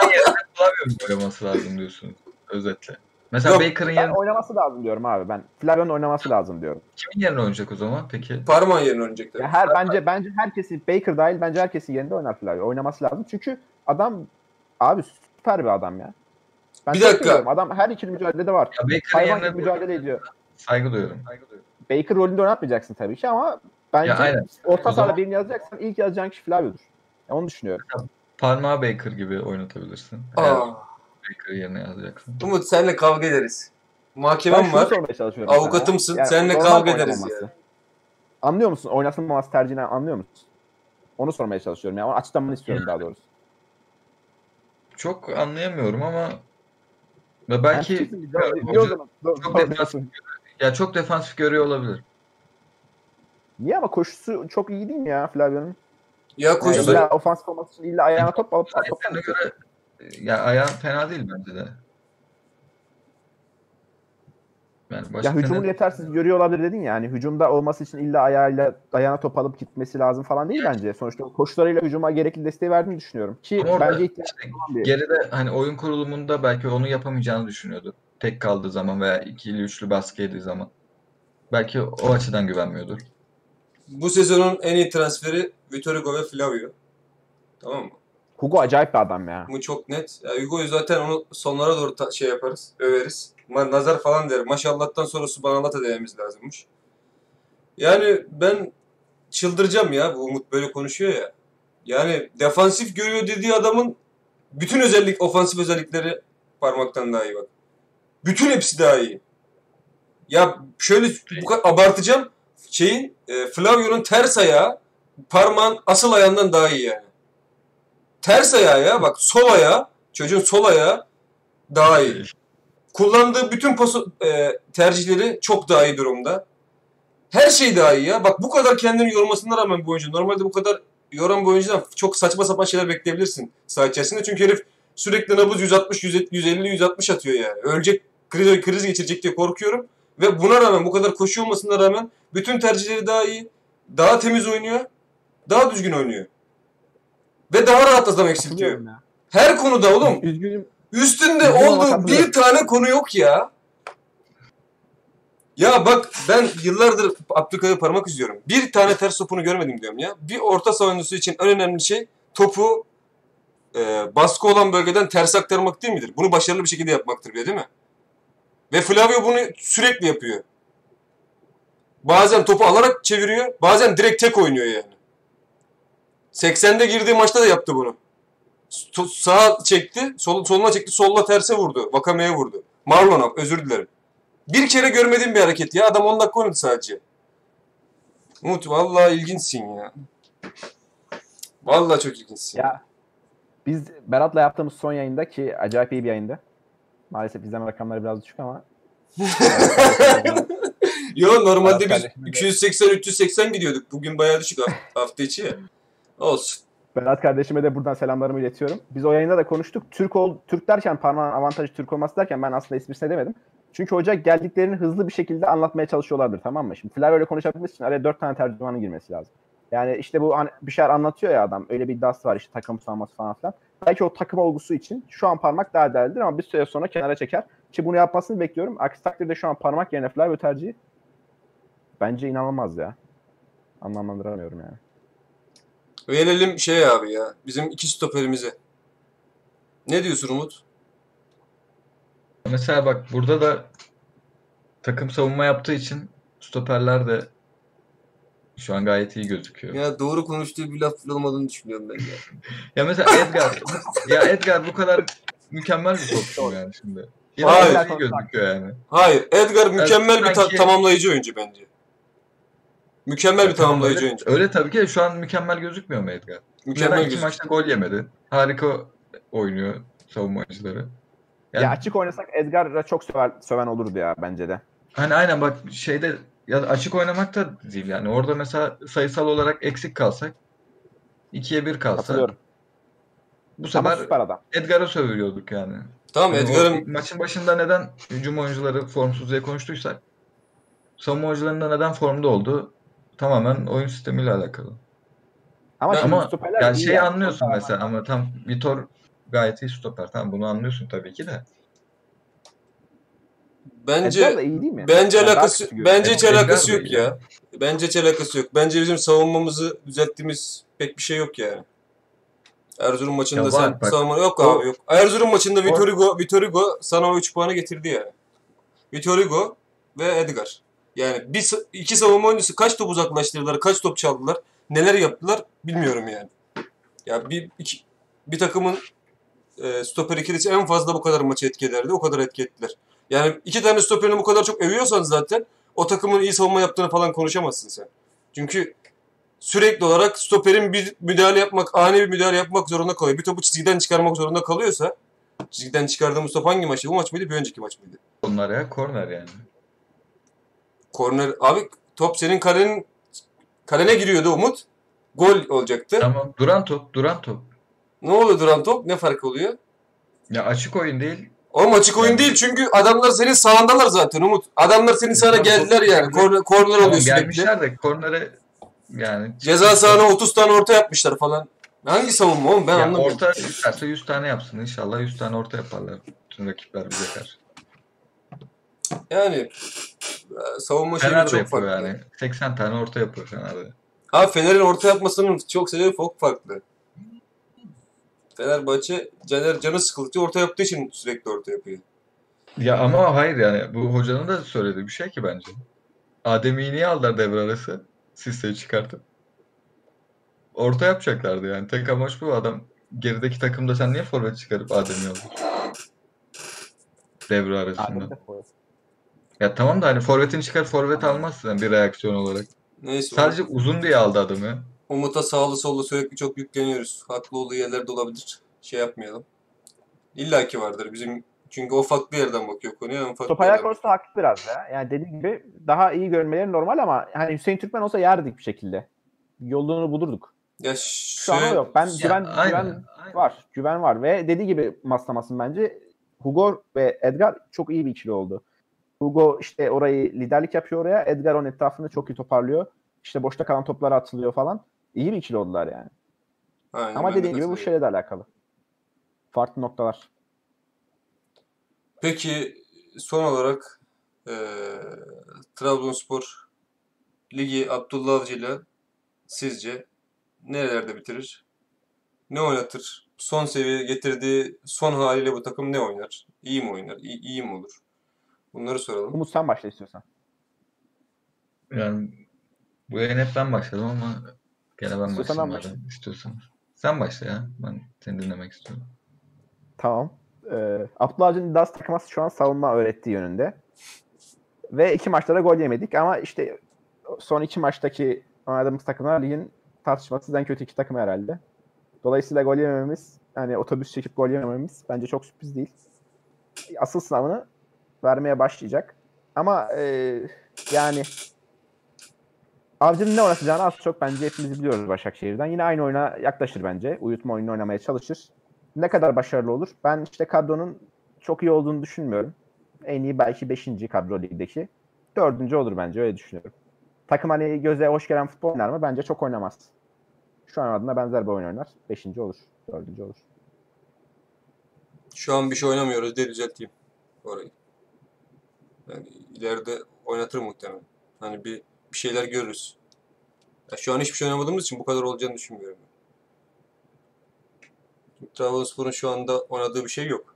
Flavio'nun oynaması lazım diyorsun özetle. Mesela Yok, Baker'ın yerine oynaması lazım diyorum abi. Ben Flavio'nun oynaması lazım diyorum. kimin yerine oynayacak o zaman peki? parmağın yerine oynayacaklar. Ya her bence bence herkesi Baker dahil bence herkesin yerinde oynar Flavio. Oynaması lazım. Çünkü adam abi süper bir adam ya. Ben Bir dakika. Adam her iki mücadelede var. Ya Baker'ın Hayvan gibi yerine mücadele ediyor. saygı duyuyorum. Baker rolünde oynatmayacaksın tabii ki ama bence Ya aynen. orta sahada birini yazacaksan ilk yazacağın kişi Flavio'dur. Ya onu düşünüyorum. parmağı Baker gibi oynatabilirsin. Eğer Aa, Baker yerine yazacaksın. Umut seninle kavga ederiz. Mahkemem var. Avukatımsın, sana. seninle kavga ederiz ya. Anlıyor musun? Oynatılmaması tercihini anlıyor musun? Onu sormaya çalışıyorum. Yani açıklamanı istiyorum daha doğrusu. Çok anlayamıyorum ama ve Yani belki çok defansif, ya çok defansif görüyor olabilir. Niye ama koşusu çok iyi değil mi ya Flavio'nun? Ya Yani koşu illa ofansif olması için illa ayağına top alıp top Sayısına göre ya ayağı fena değil bence de. Yani başka Ya hücumun ne- yetersiz görüyor olabilir dedin ya. Yani hücumda olması için illa ayağıyla ayağına top alıp gitmesi lazım falan değil bence. Sonuçta koşularıyla hücuma gerekli desteği verdiğini düşünüyorum. Ki Ama orada bence işte bir. geride hani oyun kurulumunda belki onu yapamayacağını düşünüyordu. Tek kaldığı zaman veya ikili üçlü baskı yediği zaman. Belki o açıdan güvenmiyordur. Bu sezonun en iyi transferi Vitor Hugo ve Flavio. Tamam mı? Hugo acayip bir adam ya. Bu çok net. Ya Hugo'yu zaten onu sonlara doğru ta- şey yaparız, överiz. Ma- nazar falan derim. Maşallah'tan sonra Subhanallah da dememiz lazımmış. Yani ben çıldıracağım ya bu Umut böyle konuşuyor ya. Yani defansif görüyor dediği adamın bütün özellik, ofansif özellikleri parmaktan daha iyi bak. Bütün hepsi daha iyi. Ya şöyle bu kadar abartacağım. Şeyin e, Flavio'nun ters ayağı parmağın asıl ayağından daha iyi yani. Ters ayağı ya bak sol ayağı çocuğun sol ayağı daha iyi. Kullandığı bütün posu, e, tercihleri çok daha iyi durumda. Her şey daha iyi ya. Bak bu kadar kendini yormasına rağmen bu oyuncu. Normalde bu kadar yoran bir oyuncudan çok saçma sapan şeyler bekleyebilirsin saha içerisinde. Çünkü herif sürekli nabız 160, 150, 160 atıyor yani. Ölecek, kriz, kriz geçirecek diye korkuyorum. Ve buna rağmen bu kadar koşu olmasına rağmen bütün tercihleri daha iyi. Daha temiz oynuyor. Daha düzgün oynuyor. Ve daha rahat adam eksiltiyor. Ya. Her konuda oğlum. Üzgünüm. Üstünde Üzgünüm olduğu bir tane konu yok ya. Ya bak ben yıllardır Abdülkadir parmak izliyorum. Bir tane ters topunu görmedim diyorum ya. Bir orta savunucusu için en önemli şey topu e, baskı olan bölgeden ters aktarmak değil midir? Bunu başarılı bir şekilde yapmaktır bile değil mi? Ve Flavio bunu sürekli yapıyor. Bazen topu alarak çeviriyor, bazen direkt tek oynuyor yani. 80'de girdiği maçta da yaptı bunu. Sağa çekti, sol, soluna çekti, solla terse vurdu. Vakame'ye vurdu. Marlon'a özür dilerim. Bir kere görmediğim bir hareket ya. Adam 10 dakika oynadı sadece. Umut vallahi ilginçsin ya. Vallahi çok ilginçsin. Ya biz Berat'la yaptığımız son yayında ki acayip iyi bir yayında. Maalesef izleme rakamları biraz düşük ama. (laughs) Yo normalde biz kardeşim de- 280-380 gidiyorduk. Bugün bayağı düşük haf- hafta içi ya. Olsun. Berat kardeşime de buradan selamlarımı iletiyorum. Biz o yayında da konuştuk. Türk ol, Türk derken parmağın avantajı Türk olması derken ben aslında esprisine demedim. Çünkü hoca geldiklerini hızlı bir şekilde anlatmaya çalışıyorlardır tamam mı? Şimdi Flavio ile konuşabilmesi için araya dört tane tercümanın girmesi lazım. Yani işte bu an- bir şeyler anlatıyor ya adam. Öyle bir iddiası var işte takım savunması falan filan. Belki o takım olgusu için şu an parmak daha değerlidir ama bir süre sonra kenara çeker. Ki bunu yapmasını bekliyorum. Aksi takdirde şu an parmak yerine Flavio tercihi bence inanılmaz ya. Anlamlandıramıyorum yani. Verelim şey abi ya. Bizim iki stoperimize. Ne diyorsun Umut? Mesela bak burada da takım savunma yaptığı için stoperler de şu an gayet iyi gözüküyor. Ya, Ya doğru konuştuğu bir laf olmadığını düşünüyorum ben (laughs) ya. mesela Edgar. ya Edgar bu kadar mükemmel bir topçu yani şimdi. Yine Hayır. iyi gözüküyor yani. Hayır. Edgar mükemmel bir ta- tamamlayıcı oyuncu bence. Mükemmel bir tamamlayıcı öyle, oyuncu. öyle tabii ki şu an mükemmel gözükmüyor mu Edgar? Mükemmel Neden iki gözüküyor. maçta gol yemedi? Harika oynuyor savunmacıları. Yani Ya açık oynasak Edgar'a çok söver, söven olurdu ya bence de. Hani aynen bak şeyde ya açık oynamak da değil yani. Orada mesela sayısal olarak eksik kalsak 2'ye 1 kalsa Katılıyorum. bu Ama sefer süper adam. Edgar'a sövüyorduk yani. Tamam Yani o Edgar'ın maçın başında neden hücum oyuncuları formsuz diye konuştuysak savunma oyuncularında neden formda oldu tamamen oyun sistemiyle alakalı. Ama, Ama yani yani. anlıyorsun mesela ama tam Vitor gayet iyi stoper. Tamam bunu anlıyorsun tabii ki de. bence da iyi değil mi? Bence Ben daha alakası bence hiç alakası yok ya. Bence hiç alakası yok. Bence bizim savunmamızı düzelttiğimiz pek bir şey yok yani. Erzurum maçında Ya var sen bak. savunma yok O- abi yok. Erzurum maçında Vitor Hugo, Vitor Hugo sana o 3 puanı getirdi yani. Vitor Hugo ve Edgar. Yani bir iki savunma oyuncusu kaç top uzaklaştırdılar, kaç top çaldılar, neler yaptılar bilmiyorum yani. Ya bir iki bir takımın e, stoper ikilisi en fazla bu kadar maçı etki ederdi. O kadar etki. Yani iki tane stoperini bu kadar çok övüyorsan zaten o takımın iyi savunma yaptığını falan konuşamazsın sen. Çünkü sürekli olarak stoperin bir müdahale yapmak, ani bir müdahale yapmak zorunda kalıyor. Bir topu çizgiden çıkarmak zorunda kalıyorsa çizgiden çıkardığımız top hangi maçtı? Bu maç mıydı? Bir önceki maç mıydı? Onlar ya korner yani. Korner. Abi top senin kalenin kalene giriyordu Umut. Gol olacaktı. Tamam. Duran top, duran top. Ne oluyor duran top? Ne fark oluyor? Ya açık oyun değil. Oğlum açık oyun değil çünkü adamlar senin sağındalar zaten Umut. Adamlar senin sağına Tamam, geldiler yani. Korner, korner Tamam, oluyor sürekli. gelmişler de kornere yani Ceza sahana 30 tane orta yapmışlar falan. Hangi savunma oğlum ben Ya anlamıyorum. orta isterse 100 tane yapsın. İnşallah 100 tane orta yaparlar. Bütün rakipler bize karşı. Yani e, savunma şeyi Fener de çok farklı. yani. 80 tane orta yapıyor Fener'de. Abi Fener'in orta yapmasının çok sebebi çok farklı. Fenerbahçe Caner canı sıkıldıkça orta yaptığı için sürekli orta yapıyor. Ya ama hayır yani bu hocanın da söylediği bir şey ki bence. Adem'i niye aldılar devre arası? Sisse'yi çıkartıp. Orta yapacaklardı yani. Tek amaç bu adam. Gerideki takımda sen niye forvet çıkarıp Adem'i aldın? Devre arasında. Adem. Ya tamam da hani forvetini çıkar forvet almazsın bir reaksiyon olarak. Neyse. Sadece uzun diye aldı adamı. Umut'a sağlı sollu sürekli çok yükleniyoruz. Haklı olduğu yerler de olabilir. Şey yapmayalım. İlla ki vardır bizim çünkü o farklı yerden bakıyor konuya. Ben farklı Top ayak yerden konusunda haklı biraz ya. Yani dediğim gibi daha iyi görmeleri normal ama hani Hüseyin Türkmen olsa yerdik bir şekilde. Yolunu bulurduk. Ya Şu an o şöyle, yok. Ben Ya, güven, aynen, güven aynen. var. Güven var ve dediği gibi Maslamas'ın bence Hugo ve Edgar çok iyi bir ikili oldu. Hugo işte orayı liderlik yapıyor oraya. Edgar onun etrafını çok iyi toparlıyor. İşte boşta kalan toplara atılıyor falan. İyi bir ikili oldular yani. Aynen, Ama dediğim gibi bu şeyle de alakalı. Farklı noktalar. Peki son olarak eee Trabzonspor Ligi Abdullah Avcı ile sizce nerelerde bitirir? Ne oynatır? Son seviye getirdiği son haliyle bu takım ne oynar? İyi mi oynar? İyi, iyi mi olur? Bunları soralım. Umut sen başla istiyorsan. Yani bu yayın hep ben başladım ama gene ben İstiyorsan başlayayım ben madem istiyorsan. Sen başla ya. Ben seni dinlemek istiyorum. Tamam. Ee, Abdullah Avcı'nın iddiası takıma şu an savunma öğrettiği yönünde. Ve iki maçta da gol yemedik ama işte son iki maçtaki oynadığımız takımlar ligin tartışmasız en kötü iki takım herhalde. Dolayısıyla gol yemememiz, yani otobüs çekip gol yemememiz bence çok sürpriz değil. Asıl sınavını vermeye başlayacak. Ama e, yani Avcı'nın ne oynatacağını az çok bence hepimiz biliyoruz Başakşehir'den. Yine aynı oyuna yaklaşır bence. Uyutma oyununu oynamaya çalışır. Ne kadar başarılı olur? Ben işte kadronun çok iyi olduğunu düşünmüyorum. En iyi belki 5. kadro ligdeki. 4. olur bence öyle düşünüyorum. Takım hani göze hoş gelen futbol oynar mı? Bence çok oynamaz. Şu an adına benzer bir oyun oynar. 5. olur. 4. olur. Şu an bir şey oynamıyoruz diye düzelteyim orayı. Yani ileride oynatır muhtemelen. Hani bir, bir şeyler görürüz. Ya şu an hiçbir şey oynamadığımız için bu kadar olacağını düşünmüyorum. Trabzonspor'un şu anda oynadığı bir şey yok.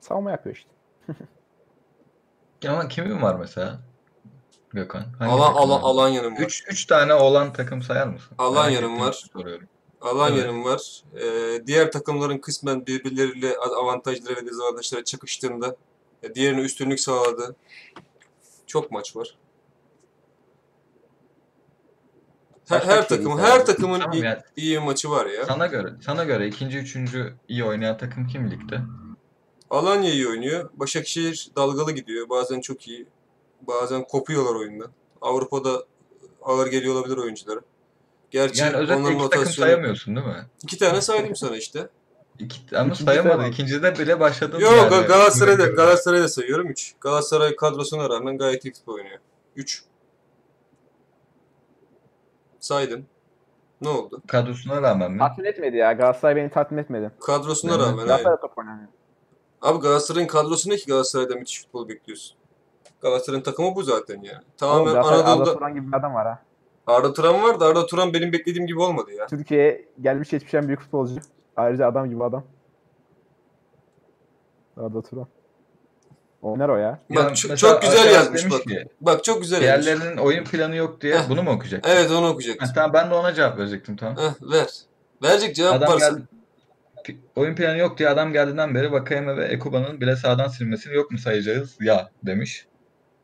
Savunma yapıyor işte. (laughs) Ama kimin var mesela? Gökhan. Hangi Alan, alan? Alanya'nın var. 3 3 tane olan takım sayar mısın? Alanya'nın Merak ettiğim var. Soruyorum. Alanya'nın var. Ee, diğer takımların kısmen birbirleriyle avantajları ve dezavantajları çakıştığında e, diğerine üstünlük sağladı. Çok maç var. Her, her Başakşehir'i takım, her takımın Tamam iyi, iyi maçı var ya. Sana göre, sana göre ikinci, üçüncü iyi oynayan takım kim ligde? Alanya iyi oynuyor. Başakşehir dalgalı gidiyor. Bazen çok iyi. Bazen kopuyorlar oyundan. Avrupa'da ağır geliyor olabilir oyunculara. Gerçi Yani özellikle onların iki takım sayamıyorsun değil mi? İki tane saydım sana işte. İki, ama İkinci sayamadı. sayamam. İkincide bile başladın Yok yani. Gal- Galatasaray'da. Galatasaray'da sayıyorum 3. Galatasaray kadrosuna rağmen gayet iyi futbol oynuyor. 3. Saydın. Ne oldu? Kadrosuna rağmen mi? Tatmin etmedi ya. Galatasaray beni tatmin etmedi. Kadrosuna Evet. rağmen hayır. Galatasaray top oynamıyor. Abi Galatasaray'ın kadrosu ne ki Galatasaray'da müthiş futbol bekliyorsun? Galatasaray'ın takımı bu zaten yani. Tamamen Oğlum, Galatasaray Arda Anadolu'da Turan gibi bir adam var ha. Arda Turan var da Arda Turan benim beklediğim gibi olmadı ya. Türkiye'ye gelmiş geçmiş en büyük futbolcu. Ayrıca adam gibi adam. Arda Turan. Oynar o ya. Bak Ya çok, mesela çok güzel yazmış bak. ki, Bak çok güzel yazmış. diğerlerinin oyun planı yok diye Heh. bunu mu okuyacak? Evet onu okuyacaksın. Ha, tamam ben de ona cevap verecektim tamam. Heh, ver. Verecek cevap Adam varsa. geldi, oyun planı yok diye adam geldiğinden beri Vakayeme ve Ekuba'nın bile sağdan silmesini yok mu sayacağız? Ya demiş.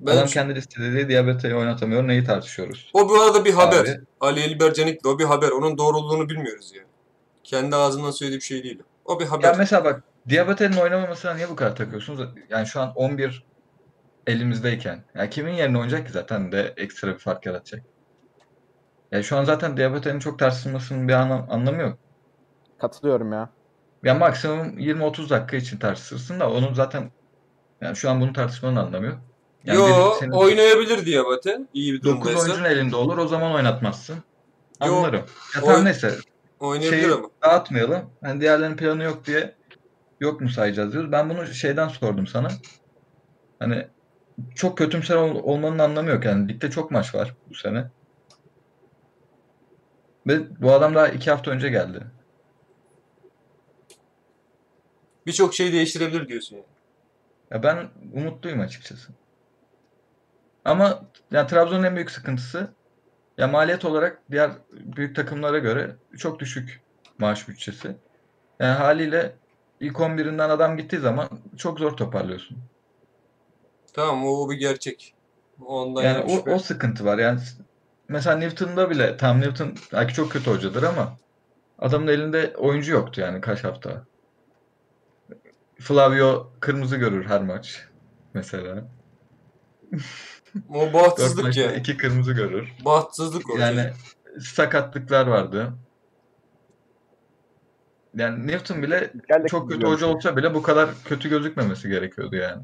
Ben adam kendi listede Diabete'yi oynatamıyor. Neyi tartışıyoruz? O bu arada bir haber. Abi. Ali Elber Canik'le o bir haber. Onun doğruluğunu bilmiyoruz yani. Kendi ağzından söylediği bir şey değil. O bir haber. Ya mesela bak Diabete'nin oynamamasına niye bu kadar takıyorsunuz? Yani şu an 11 elimizdeyken. Ya kimin yerine oynayacak ki zaten de ekstra bir fark yaratacak. Ya şu an zaten Diabete'nin çok tartışılmasının bir anlam anlamı yok. Katılıyorum ya. Ya maksimum 20-30 dakika için tartışırsın da onun zaten yani şu an bunu tartışmanın anlamı yok. Yani Yo senin oynayabilir Diabate. İyi bir 9 durumdaysa. oyuncun elinde olur o zaman oynatmazsın. Yo, Anlarım. Ya tamam oy- neyse Oynayabilir şeyi ama. dağıtmayalım. Hani diğerlerinin planı yok diye yok mu sayacağız diyoruz. Ben bunu şeyden sordum sana. Hani çok kötümser ol- olmanın anlamı yok. Yani ligde çok maç var bu sene. Ve bu adam daha iki hafta önce geldi. Birçok şey değiştirebilir diyorsun yani. Ya ben umutluyum açıkçası. Ama ya Trabzon'un en büyük sıkıntısı ya maliyet olarak diğer büyük takımlara göre çok düşük maaş bütçesi. Yani haliyle ilk 11'inden adam gittiği zaman çok zor toparlıyorsun. Tamam o, bir gerçek. Ondan Yani o, o sıkıntı var. Yani mesela Newton'da bile tam Newton belki çok kötü hocadır ama adamın elinde oyuncu yoktu yani kaç hafta. Flavio kırmızı görür her maç mesela. (laughs) O bahtsızlık maçta yani. iki kırmızı görür. Bahtsızlık o. Yani sakatlıklar vardı. Yani Newton bile Gel de çok kötü hoca olsa bile bu kadar kötü gözükmemesi gerekiyordu yani.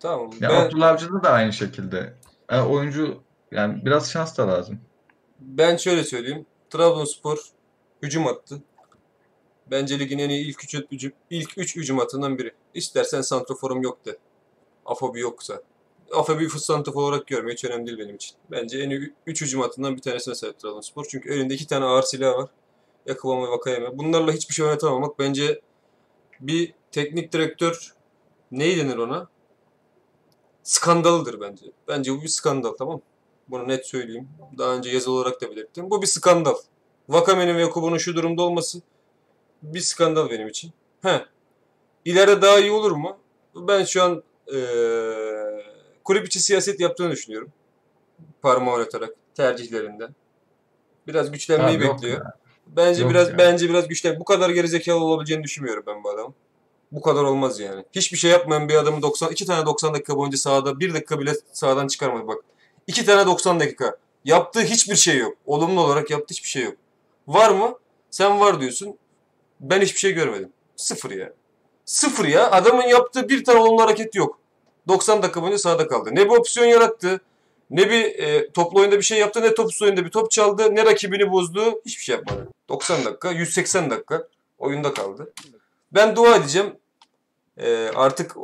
Tamam. Ya ben, Abdullah Avcı'da da aynı şekilde. Yani oyuncu yani biraz şans da lazım. ben şöyle söyleyeyim. Trabzonspor hücum attı. Bence ligin en iyi ilk üç hücum, ilk üç hücum hattından biri. İstersen santroforum yok de. Afobi yoksa. Afobi santrofor olarak görme hiç önemli değil benim için. Bence en iyi üç hücum hattından bir tanesine sahip Trabzonspor. Çünkü elinde iki tane ağır silah var. Yakuba ve Vakayeme. Bunlarla hiçbir şey oynatamamak bence bir teknik direktör ne denir ona? Skandalıdır bence. Bence bu bir skandal tamam mı? Bunu net söyleyeyim. Daha önce yazılı olarak da belirttim. Bu bir skandal. Vakame'nin ve Yakub'un şu durumda olması bir skandal benim için. He. İleride daha iyi olur mu? Ben şu an eee kulüp içi siyaset yaptığını düşünüyorum. Parmağı oynatarak tercihlerinden. Biraz güçlenmeyi yok bekliyor. ya. Bence Yok biraz ya. bence biraz güçlen. Bu kadar gerizekalı olabileceğini düşünmüyorum ben bu adamın. Bu kadar olmaz yani. Hiçbir şey yapmayan bir adamı 90 iki tane 90 dakika boyunca sahada bir dakika bile sahadan çıkarmadı bak. İki tane 90 dakika. Yaptığı hiçbir şey yok. Olumlu olarak yaptığı hiçbir şey yok. Var mı? Sen var diyorsun. Ben hiçbir şey görmedim. Sıfır ya. Sıfır ya. Adamın yaptığı bir tane olumlu hareket yok. 90 dakika boyunca sahada kaldı. Ne bir opsiyon yarattı, ne bir e, toplu oyunda bir şey yaptı, ne topsuz oyunda bir top çaldı, ne rakibini bozdu. Hiçbir şey yapmadı. 90 dakika, 180 dakika oyunda kaldı. Ben dua edeceğim. E, artık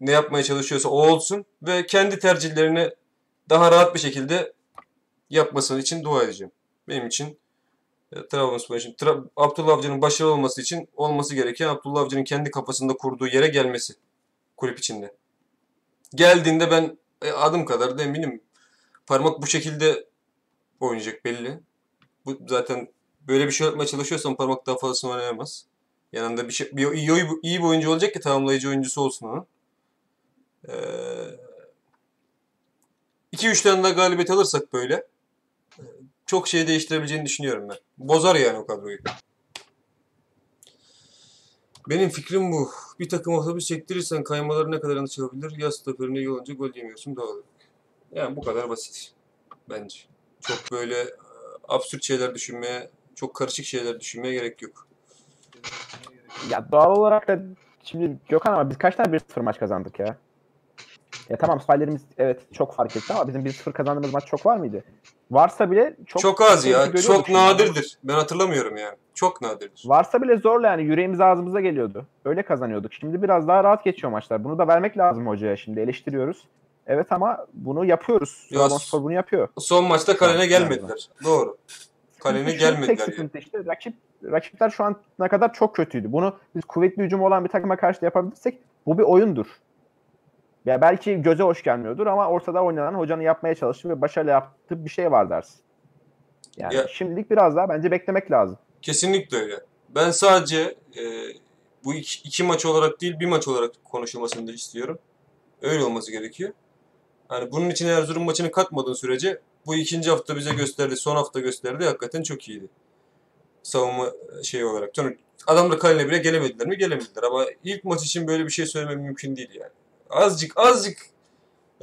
ne yapmaya çalışıyorsa o olsun ve kendi tercihlerini daha rahat bir şekilde yapması için dua edeceğim. Benim için e, Trabzonspor için Tra- Abdullah Avcı'nın başarılı olması için olması gereken Abdullah Avcı'nın kendi kafasında kurduğu yere gelmesi kulüp içinde. Geldiğinde ben e, adım kadar da eminim parmak bu şekilde oynayacak belli. Bu zaten böyle bir şey yapmaya çalışıyorsan parmak daha fazlasını oynayamaz. Yanında bir şey bir iyi, iyi bir oyuncu olacak ki tamamlayıcı oyuncusu olsun onun. Ee, 2-3 tane daha galibiyet alırsak böyle e, çok şey değiştirebileceğini düşünüyorum ben. Bozar yani o kadroyu. Benim fikrim bu. Bir takım otobüs çektirirsen kaymaları ne kadar açılabilir? Yaz stoperine iyi olunca gol yemiyorsun olarak. Yani bu kadar basit. Bence. Çok böyle e, absürt şeyler düşünmeye, çok karışık şeyler düşünmeye gerek yok. Ya doğal olarak da şimdi Gökhan ama biz kaç tane 1-0 maç kazandık ya? Ya tamam sayılarımız evet çok fark etti ama bizim 1-0 kazandığımız maç çok var mıydı? Varsa bile çok Çok, az ya. Çok şimdi. nadirdir. Ben hatırlamıyorum yani. Çok nadirdir. Varsa bile zorla yani yüreğimiz ağzımıza geliyordu. Öyle kazanıyorduk. Şimdi biraz daha rahat geçiyor maçlar. Bunu da vermek lazım hocaya şimdi eleştiriyoruz. Evet ama bunu yapıyoruz. Ya- Trabzonspor bunu yapıyor. Son maçta kalene gelmediler. Doğru. Kalene Tek gelmediler yani. sıkıntı işte rakip, rakipler şu ana kadar çok kötüydü. Bunu biz kuvvetli hücum olan bir takıma karşı da yapabilirsek bu bir oyundur. Ya belki göze hoş gelmiyordur ama ortada oynanan hocanın yapmaya çalıştığı ve başarılı yaptığı bir şey var dersin. Yani Ya- şimdilik biraz daha bence beklemek lazım. Kesinlikle öyle. Ben sadece e, bu iki, iki maç olarak değil bir maç olarak konuşulmasını da istiyorum. Öyle olması gerekiyor. Hani bunun için Erzurum maçını katmadığın sürece bu ikinci hafta bize gösterdi, son hafta gösterdi hakikaten çok iyiydi. Savunma şey olarak. Adamlar kaleyle bile gelemediler mi? Gelemediler ama ilk maç için böyle bir şey söylemem mümkün değil yani. Azıcık azıcık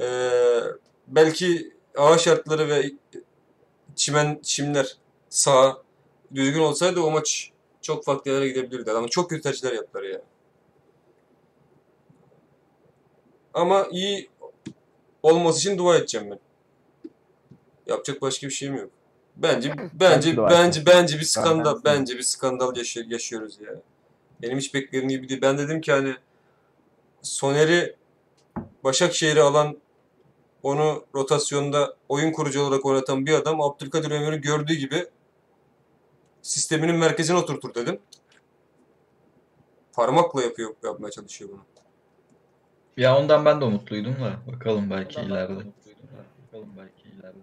e, belki hava şartları ve çimen çimler sağ düzgün olsaydı o maç çok farklı yerlere gidebilirdi. Ama çok kötü tercihler yaptılar ya. Ama iyi olması için dua edeceğim ben. Yapacak başka bir şeyim yok. Bence bence bence bence bir skandal Ben- bence bir skandal yaşıyor, yaşıyoruz ya. Benim hiç beklediğim gibi değil. Ben dedim ki hani Soner'i Başakşehir'e alan onu rotasyonda oyun kurucu olarak oynatan bir adam Abdülkadir Ömür'ü gördüğü gibi sisteminin merkezine oturtur dedim. Parmakla yapıyor, yapmaya çalışıyor bunu. Ya ondan ben de umutluydum da bakalım belki ileride. Bakalım belki ileride.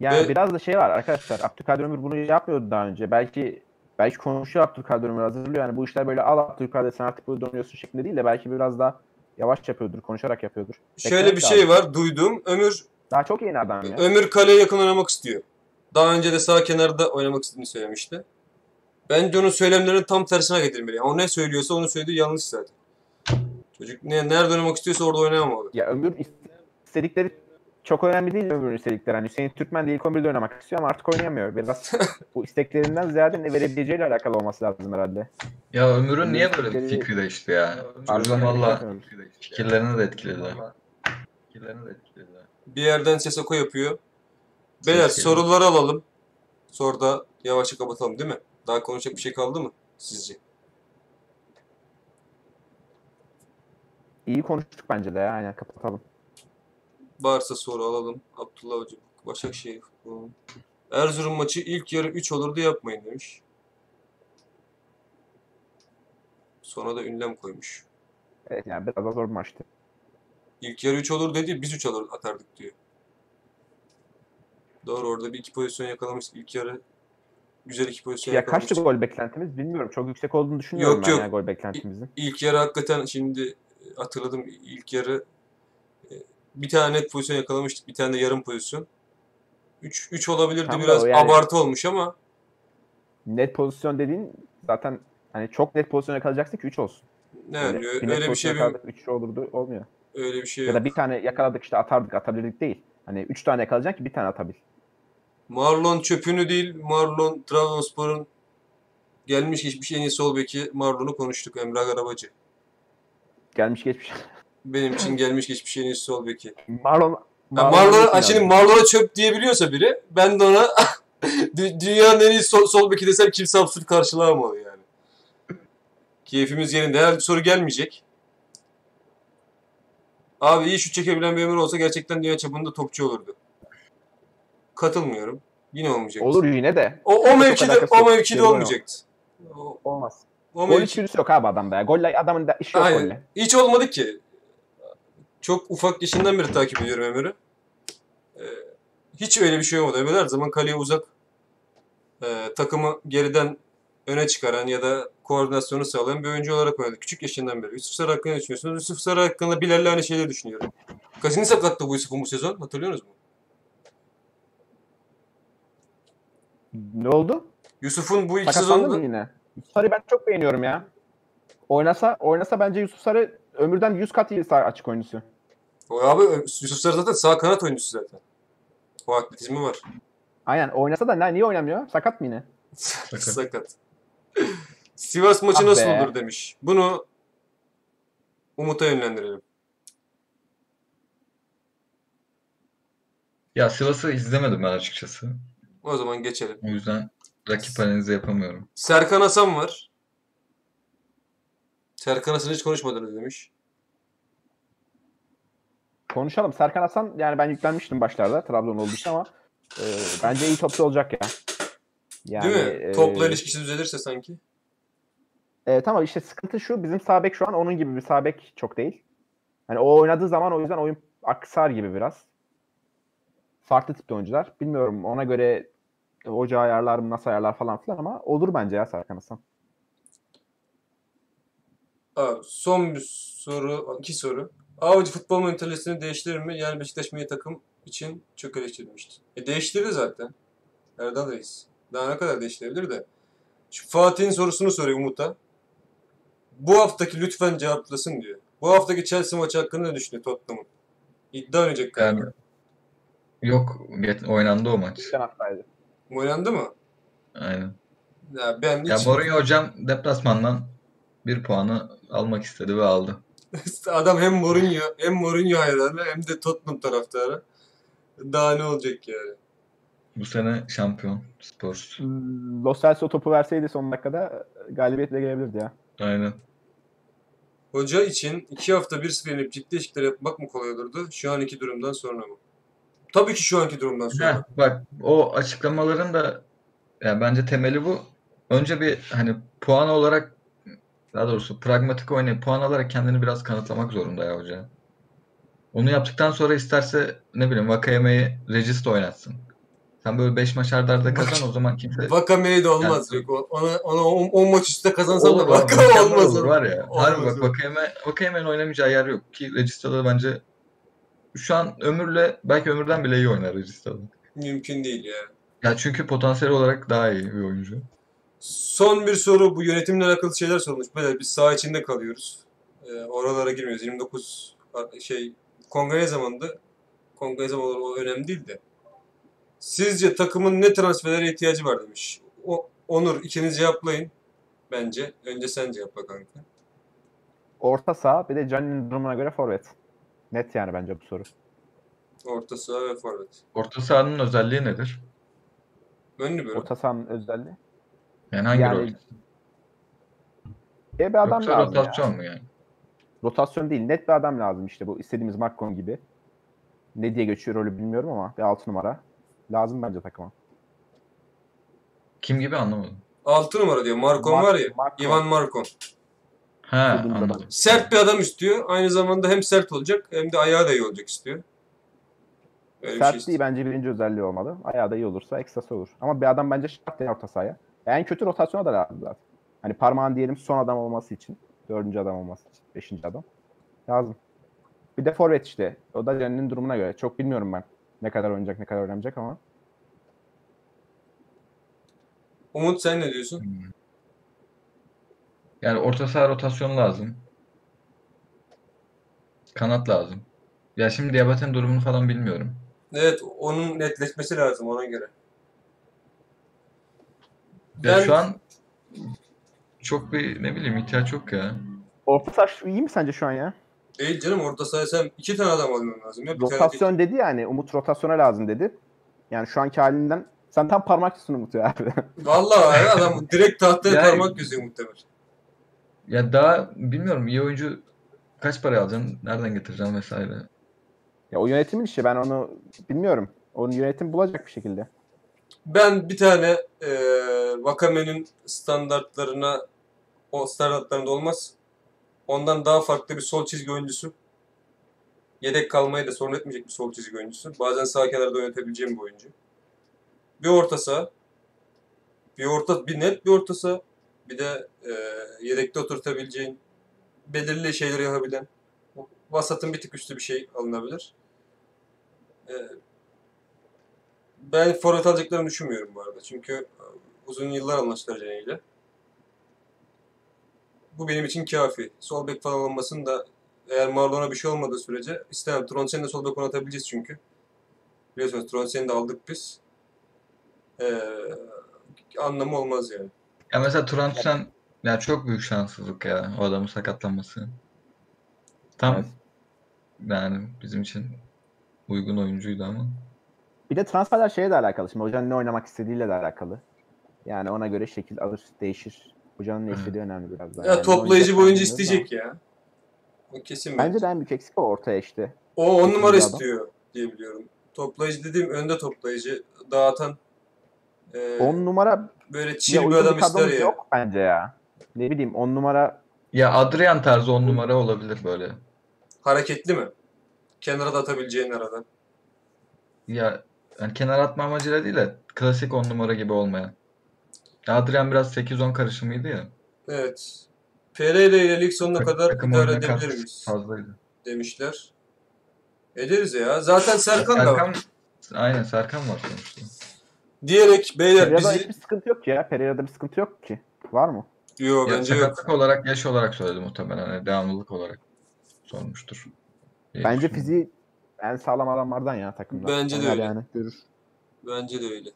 Yani Ve- biraz da şey var arkadaşlar. Abdülkadir Ömür bunu yapmıyordu daha önce. Belki belki konuşuyor Abdülkadir Ömür hazırlıyor. Yani bu işler böyle al Abdülkadir sen artık böyle dönüyorsun şeklinde değil de belki biraz daha yavaş yapıyordur, konuşarak yapıyordur. Şöyle Beklemek bir şey lazım. var duyduğum. Ömür Daha çok yeni adam ya. Ömür kaleye yakın oynamak istiyor. Daha önce de sağ kenarda oynamak istediğini söylemişti. Bence onun söylemlerinin tam tersine getirmeli. Yani o ne söylüyorsa onu söylediği yanlış zaten. Çocuk ne, nerede oynamak istiyorsa orada oynayamamalı. Ya Ömür istedikleri çok önemli değil Ömür'ün istedikleri. Hani Hüseyin Türkmen de ilk 11'de oynamak istiyor ama artık oynayamıyor. Biraz (laughs) bu isteklerinden ziyade ne verebileceğiyle alakalı olması lazım herhalde. Ya Ömür'ün niye böyle Ömür'ün fikri değişti ya? Çocuğun valla fikirlerini de etkilediler. Fikirlerini de etkilediler. Bir yerden Sesoko yapıyor. Beyler Ses soruları alalım. Sonra da yavaşça kapatalım değil mi? Daha konuşacak bir şey kaldı mı sizce? İyi konuştuk bence de ya. Aynen kapatalım. Varsa soru alalım. Abdullah Hoca, Başakşehir. Erzurum maçı ilk yarı 3 olurdu yapmayın demiş. Sonra da ünlem koymuş. Evet yani biraz da zor maçtı. İlk yarı 3 olur dedi, biz 3 alır atardık diyor. Doğru orada bir iki pozisyon yakalamış. İlk yarı güzel iki pozisyon Ya yakalamış. kaçtı gol beklentimiz bilmiyorum. Çok yüksek olduğunu düşünüyorum Yok, ben yok. yani gol beklentimizin. İlk yarı hakikaten şimdi hatırladım. İlk yarı bir tane net pozisyon yakalamıştık. Bir tane de yarım pozisyon. 3 3 olabilirdi Tam biraz yani- abartı olmuş ama Net pozisyon dediğin zaten hani çok net pozisyon yakalayacaksın ki 3 olsun. ne Öyle, yani net öyle bir şey pozisyon bir, yakaladık 3 olurdu olmuyor. öyle bir şey Ya yok. da bir tane yakaladık işte atardık atabilirdik değil. Hani 3 tane yakalayacaksın ki bir tane atabil. Marlon çöpünü değil, Marlon Trabzonspor'un gelmiş geçmiş en iyi sol beki Marlon'u konuştuk Emrah Arabacı. Gelmiş geçmiş. (laughs) Benim için gelmiş geçmiş en iyi sol beki. Marlon Marlon, için ha, şimdi. Marlon'a çöp diyebiliyorsa biri ben de ona (laughs) dü- dünyanın en iyi sol, sol beki desem kimse absürt karşılayamalı yani. Keyfimiz yerinde. Herhalde soru gelmeyecek. Abi iyi şut çekebilen bir ömür olsa gerçekten dünya çapında topçu olurdu. Katılmıyorum. Yine olmayacak. Olur yine de. O, o mevkide, o mevkide olmayacaktı. Olmaz. o Gol mevki- yok abi adamda ya. Golle adamın da işi yok Aynen. golle. Hiç olmadı ki. Çok ufak yaşından beri takip ediyorum Ömer'i. Ee, hiç öyle bir şey olmadı. Ömer her zaman kaleye uzak e, takımı geriden öne çıkaran ya da koordinasyonu sağlayan bir oyuncu olarak oynadı. Küçük yaşından beri. Yusuf Sarı hakkında ne düşünüyorsunuz? Yusuf Sarı hakkında Bilal'le aynı şeyleri düşünüyorum. Kaçıncı sakattı bu Yusuf'un bu sezon? Hatırlıyorsunuz mu? Ne oldu? Yusuf'un bu iki Sakatlandı mı yine? Yusuf Sarı'yı ben çok beğeniyorum ya. Oynasa oynasa bence Yusuf Sarı ömürden 100 kat iyi açık oyuncusu. O abi Yusuf Sarı zaten sağ kanat oyuncusu zaten. O atletizmi var. Aynen oynasa da ne, niye oynamıyor? Sakat mı yine? Sakat. Sivas maçı Ah nasıl be. olur demiş. Bunu Umut'a yönlendirelim. Ya Sivas'ı izlemedim ben açıkçası. O zaman geçelim. O yüzden rakip analizi yapamıyorum. Serkan Hasan var. Serkan Hasan hiç konuşmadınız demiş. Konuşalım. Serkan Hasan yani ben yüklenmiştim başlarda Trabzon olduğu için ama e, bence iyi topçu olacak ya. Yani, Değil mi? e, Topla ilişkisi düzelirse sanki. E, tamam işte sıkıntı şu bizim sağ bek şu an onun gibi bir sağ bek çok değil. Hani o oynadığı zaman o yüzden oyun aksar gibi biraz. Farklı tipte oyuncular. Bilmiyorum ona göre hoca ayarlar mı nasıl ayarlar falan filan ama olur bence ya Serkan Hasan. Abi, son bir soru, iki soru. Avcı futbol mentalitesini değiştirir mi? Yani Beşiktaş milli takım için çok eleştirilmişti. E değiştirdi zaten. Erdal Reis. Daha ne kadar değiştirebilir de. Şu Fatih'in sorusunu soruyor Umut'a. Bu haftaki lütfen cevaplasın diyor. Bu haftaki Chelsea maçı hakkında ne düşünüyor Tottenham'ın? İddia oynayacak galiba. Yani yok oynandı o maç. Geçen haftaydı. Oynandı mı? Aynen. Ya ben Ya hiç... Mourinho hocam deplasmandan bir puanı almak istedi ve aldı. Adam hem Mourinho hem Mourinho hayranı hem de Tottenham taraftarı. Daha ne olacak yani? Bu sene şampiyon Spurs. Hmm, Lo Celso topu verseydi son dakikada galibiyetle gelebilirdi ya. Aynen. Hoca için iki hafta 1-0 yenip ciddi eşikler yapmak mı kolay olurdu? Şu anki durumdan sonra mı? Tabii ki şu anki durumdan sonra. Heh, bak o açıklamaların da ya bence temeli bu. Önce bir hani puan olarak daha doğrusu pragmatik oynayıp puan alarak kendini biraz kanıtlamak zorunda ya hoca. Onu yaptıktan sonra isterse ne bileyim Vakayeme'yi regist oynatsın. Sen böyle 5 maç arda arda kazan o zaman kimse Vakame'ye de olmaz. Yok. O- Ona, ona 10 maç üstte kazansam da Vakame mükemmel olmaz. olur var ya. Olmaz Harbi bak olur. Vakayeme, Vakayeme'nin oynamayacağı yer yok ki Regista'da bence şu an Ömür'le belki Ömür'den bile iyi oynar Regista'da. Mümkün değil ya. Ya çünkü potansiyel olarak daha iyi bir oyuncu. Son bir soru. Bu yönetimle alakalı şeyler sorulmuş. Böyle biz saha içinde kalıyoruz. Ee, oralara girmiyoruz. 29 şey kongre zamanında kongre zamanı o önemli değil de. Sizce takımın ne transferlere ihtiyacı var demiş. O, Onur ikiniz cevaplayın. Bence. Önce sen cevapla kanka. Orta saha bir de Canini'nin durumuna göre forvet. Net yani bence bu soru. Orta saha ve forvet. Orta sahanın özelliği nedir? Ön libero. Orta sahanın özelliği. Yani hangi Yani rol? E bir adam Yoksa lazım ya. rotasyon mu yani? Rotasyon değil. Net bir adam lazım işte bu istediğimiz Markon gibi. Ne diye geçiyor rolü bilmiyorum ama bir 6 numara. Lazım bence takıma. Kim gibi anlamadım. 6 numara diyor. Markon Mark- var ya. Markon. Ivan Markon. Ha Dediğimiz anladım. Sert bir adam istiyor. Aynı zamanda hem sert olacak hem de ayağı da iyi olacak istiyor. Öyle bir şey Sertliği istiyor. bence birinci özelliği olmalı. Ayağı da iyi olursa ekstrası olur. Ama bir adam bence şart değil orta sahaya. En kötü rotasyona da lazım zaten. Hani parmağın diyelim son adam olması için. Dördüncü adam olması için. Beşinci adam. Lazım. Bir de forvet işte. O da Canini'nin durumuna göre. Çok bilmiyorum ben. Ne kadar oynayacak, ne kadar oynamayacak ama. Umut sen ne diyorsun? Hmm. Yani orta saha rotasyonu lazım. Kanat lazım. Ya şimdi Diabate'nin durumunu falan bilmiyorum. Evet onun netleşmesi lazım ona göre. Ya Ben- şu an çok bir ne bileyim ihtiyaç yok ya. Orta saha şu- iyi mi sence şu an ya? Değil canım orta sahaya sen iki tane adam alman lazım ya. Bir tane değil. Rotasyon dedi yani. Umut rotasyona lazım dedi. Yani şu anki halinden sen tam parmak üstünü Umut ya. (laughs) Vallahi ya, adam direkt tahtaya Yani- parmak gözüyor muhtemelen. Ya daha bilmiyorum iyi oyuncu kaç para alacaksın, nereden getireceksin vesaire. ya o yönetimin işi ben onu bilmiyorum. Onun yönetim bulacak bir şekilde. Ben bir tane e, Vakame'nin standartlarına o standartlarında olmaz. Ondan daha farklı bir sol çizgi oyuncusu. Yedek kalmayı da sorun etmeyecek bir sol çizgi oyuncusu. Bazen sağ kenarda oynatabileceğim bir oyuncu. Bir orta saha. Bir orta, bir net bir orta saha. Bir de e, yedekte oturtabileceğin belirli şeyleri yapabilen vasatın bir tık üstü bir şey alınabilir. E, ben forvet alacaklarını düşünmüyorum bu arada. Çünkü e, uzun yıllar anlaştılar Cene ile. Bu benim için kafi. Sol bek falan olmasın da eğer Marlon'a bir şey olmadığı sürece istemem. Tronsen'i de sol bek oynatabileceğiz çünkü. Biliyorsunuz Tronsen'i de aldık biz. Ee, anlamı olmaz yani. Ya mesela Trabzon ya çok büyük şanssızlık ya o adamın sakatlanması. Tam Evet. yani bizim için uygun oyuncuydu ama. Bir de transferler şeye de alakalı. Şimdi hocanın ne oynamak istediğiyle de alakalı. Yani ona göre şekil alır, değişir. Hocanın ne istediği önemli biraz daha. Ya Yani toplayıcı bir oyuncu isteyecek ya. O kesin bence. Bence de en büyük eksik o ortaya işte. O on Kesin numara bir adam. istiyor diye biliyorum. Toplayıcı dediğim önde toplayıcı, dağıtan e, 10 numara böyle chill bir adam ister ya. yok bence ya. Ne bileyim 10 numara Ya Adrian tarzı on numara olabilir böyle. Hareketli mi? Kenara da atabileceğin aradan. Ya yani kenar atma amacıyla değil de klasik 10 numara gibi olmayan. Adrian biraz 8-10 karışımıydı ya. Evet. Pereira ile lig sonuna kadar Takım idare edebilir miyiz? Fazlaydı. Demişler. Ederiz ya. Zaten Serkan da var. Serkan, aynen Serkan var sonuçta. Diyerek beyler Pereira'da bizi... hiçbir sıkıntı yok ki ya. Pereira'da bir sıkıntı yok ki. Var mı? Yo Ya bence yok. olarak, yaş olarak söyledi muhtemelen. Hani devamlılık olarak sormuştur. Bence fiziği en sağlam adamlardan ya takımda. Bence de Oynar öyle. Yani görür. Bence de öyle.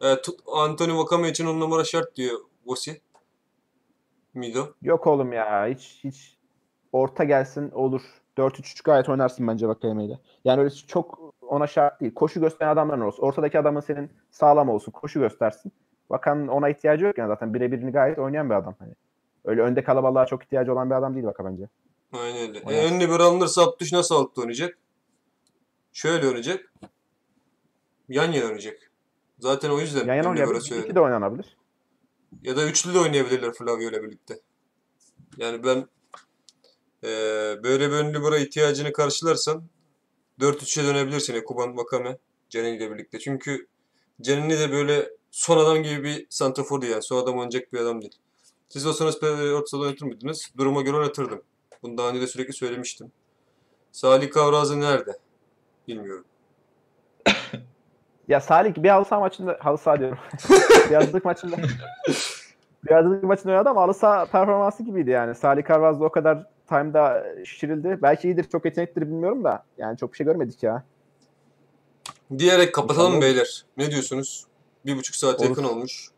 Evet, tut- Anthony Vakame için on numara şart diyor Vosi. Mido. Yok oğlum ya. Hiç hiç orta gelsin olur. 4-3-3 gayet oynarsın bence Vakayeme ile. Yani öyle çok ona şart değil. Koşu gösteren adamların olsun. Ortadaki adamın senin sağlam olsun. Koşu göstersin. Vakan'ın ona ihtiyacı yok yani zaten. Birebirini gayet oynayan bir adam. Hani. Öyle önde kalabalığa çok ihtiyacı olan bir adam değil Vaka bence. Aynen öyle. E, ön libero alınırsa Abdüş nasıl altta oynayacak? Şöyle oynayacak. Yan yana oynayacak. Zaten o yüzden Yan yana oynayabilir. İki de oynanabilir. Ya da üçlü de oynayabilirler Flavio ile birlikte. Yani ben eee, böyle bir ön libero ihtiyacını karşılarsan 4-3'e dönebilirsin Ekuban Vakame Cenini ile birlikte. Çünkü Cenini de böyle son adam gibi bir santrafor yani. Son adam oynayacak bir adam değil. Siz olsanız Pereira'yı orta sahada oynatır mıydınız? Duruma göre oynatırdım. Bunu daha önce de sürekli söylemiştim. Salih Kavrazı nerede? Bilmiyorum. Ya Salih bir halı saha maçında halı saha diyorum. (laughs) bir yazlık maçında bir yazlık maçında oynadı ama halı saha performansı gibiydi yani. Salih Carvaz'da o kadar time'da şişirildi. Belki iyidir, çok yeteneklidir bilmiyorum da. Yani çok bir şey görmedik ya. Diyerek kapatalım İnşallah. beyler. Ne diyorsunuz? Bir buçuk saat Olur. yakın olmuş.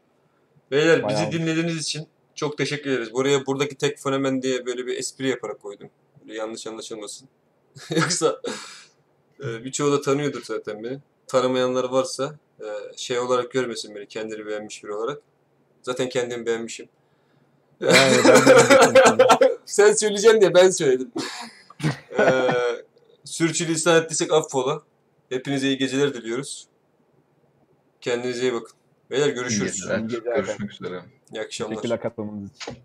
Beyler Bayağı bizi olmuş. dinlediğiniz için çok teşekkür ederiz. Buraya buradaki tek fenomen diye böyle bir espri yaparak koydum. Böyle yanlış anlaşılmasın. (laughs) Yoksa e, birçoğu da tanıyordur zaten beni. Tanımayanlar varsa e, şey olarak görmesin beni kendini beğenmiş biri olarak. Zaten kendimi beğenmişim. Yani (laughs) Sen söyleyeceksin diye ben söyledim. ee, sürçülisan ettiysek affola. Hepinize iyi geceler diliyoruz. Kendinize iyi bakın. Beyler görüşürüz. İyi geceler. Görüşmek üzere. İyi akşamlar. Teşekkürler katılımınız için.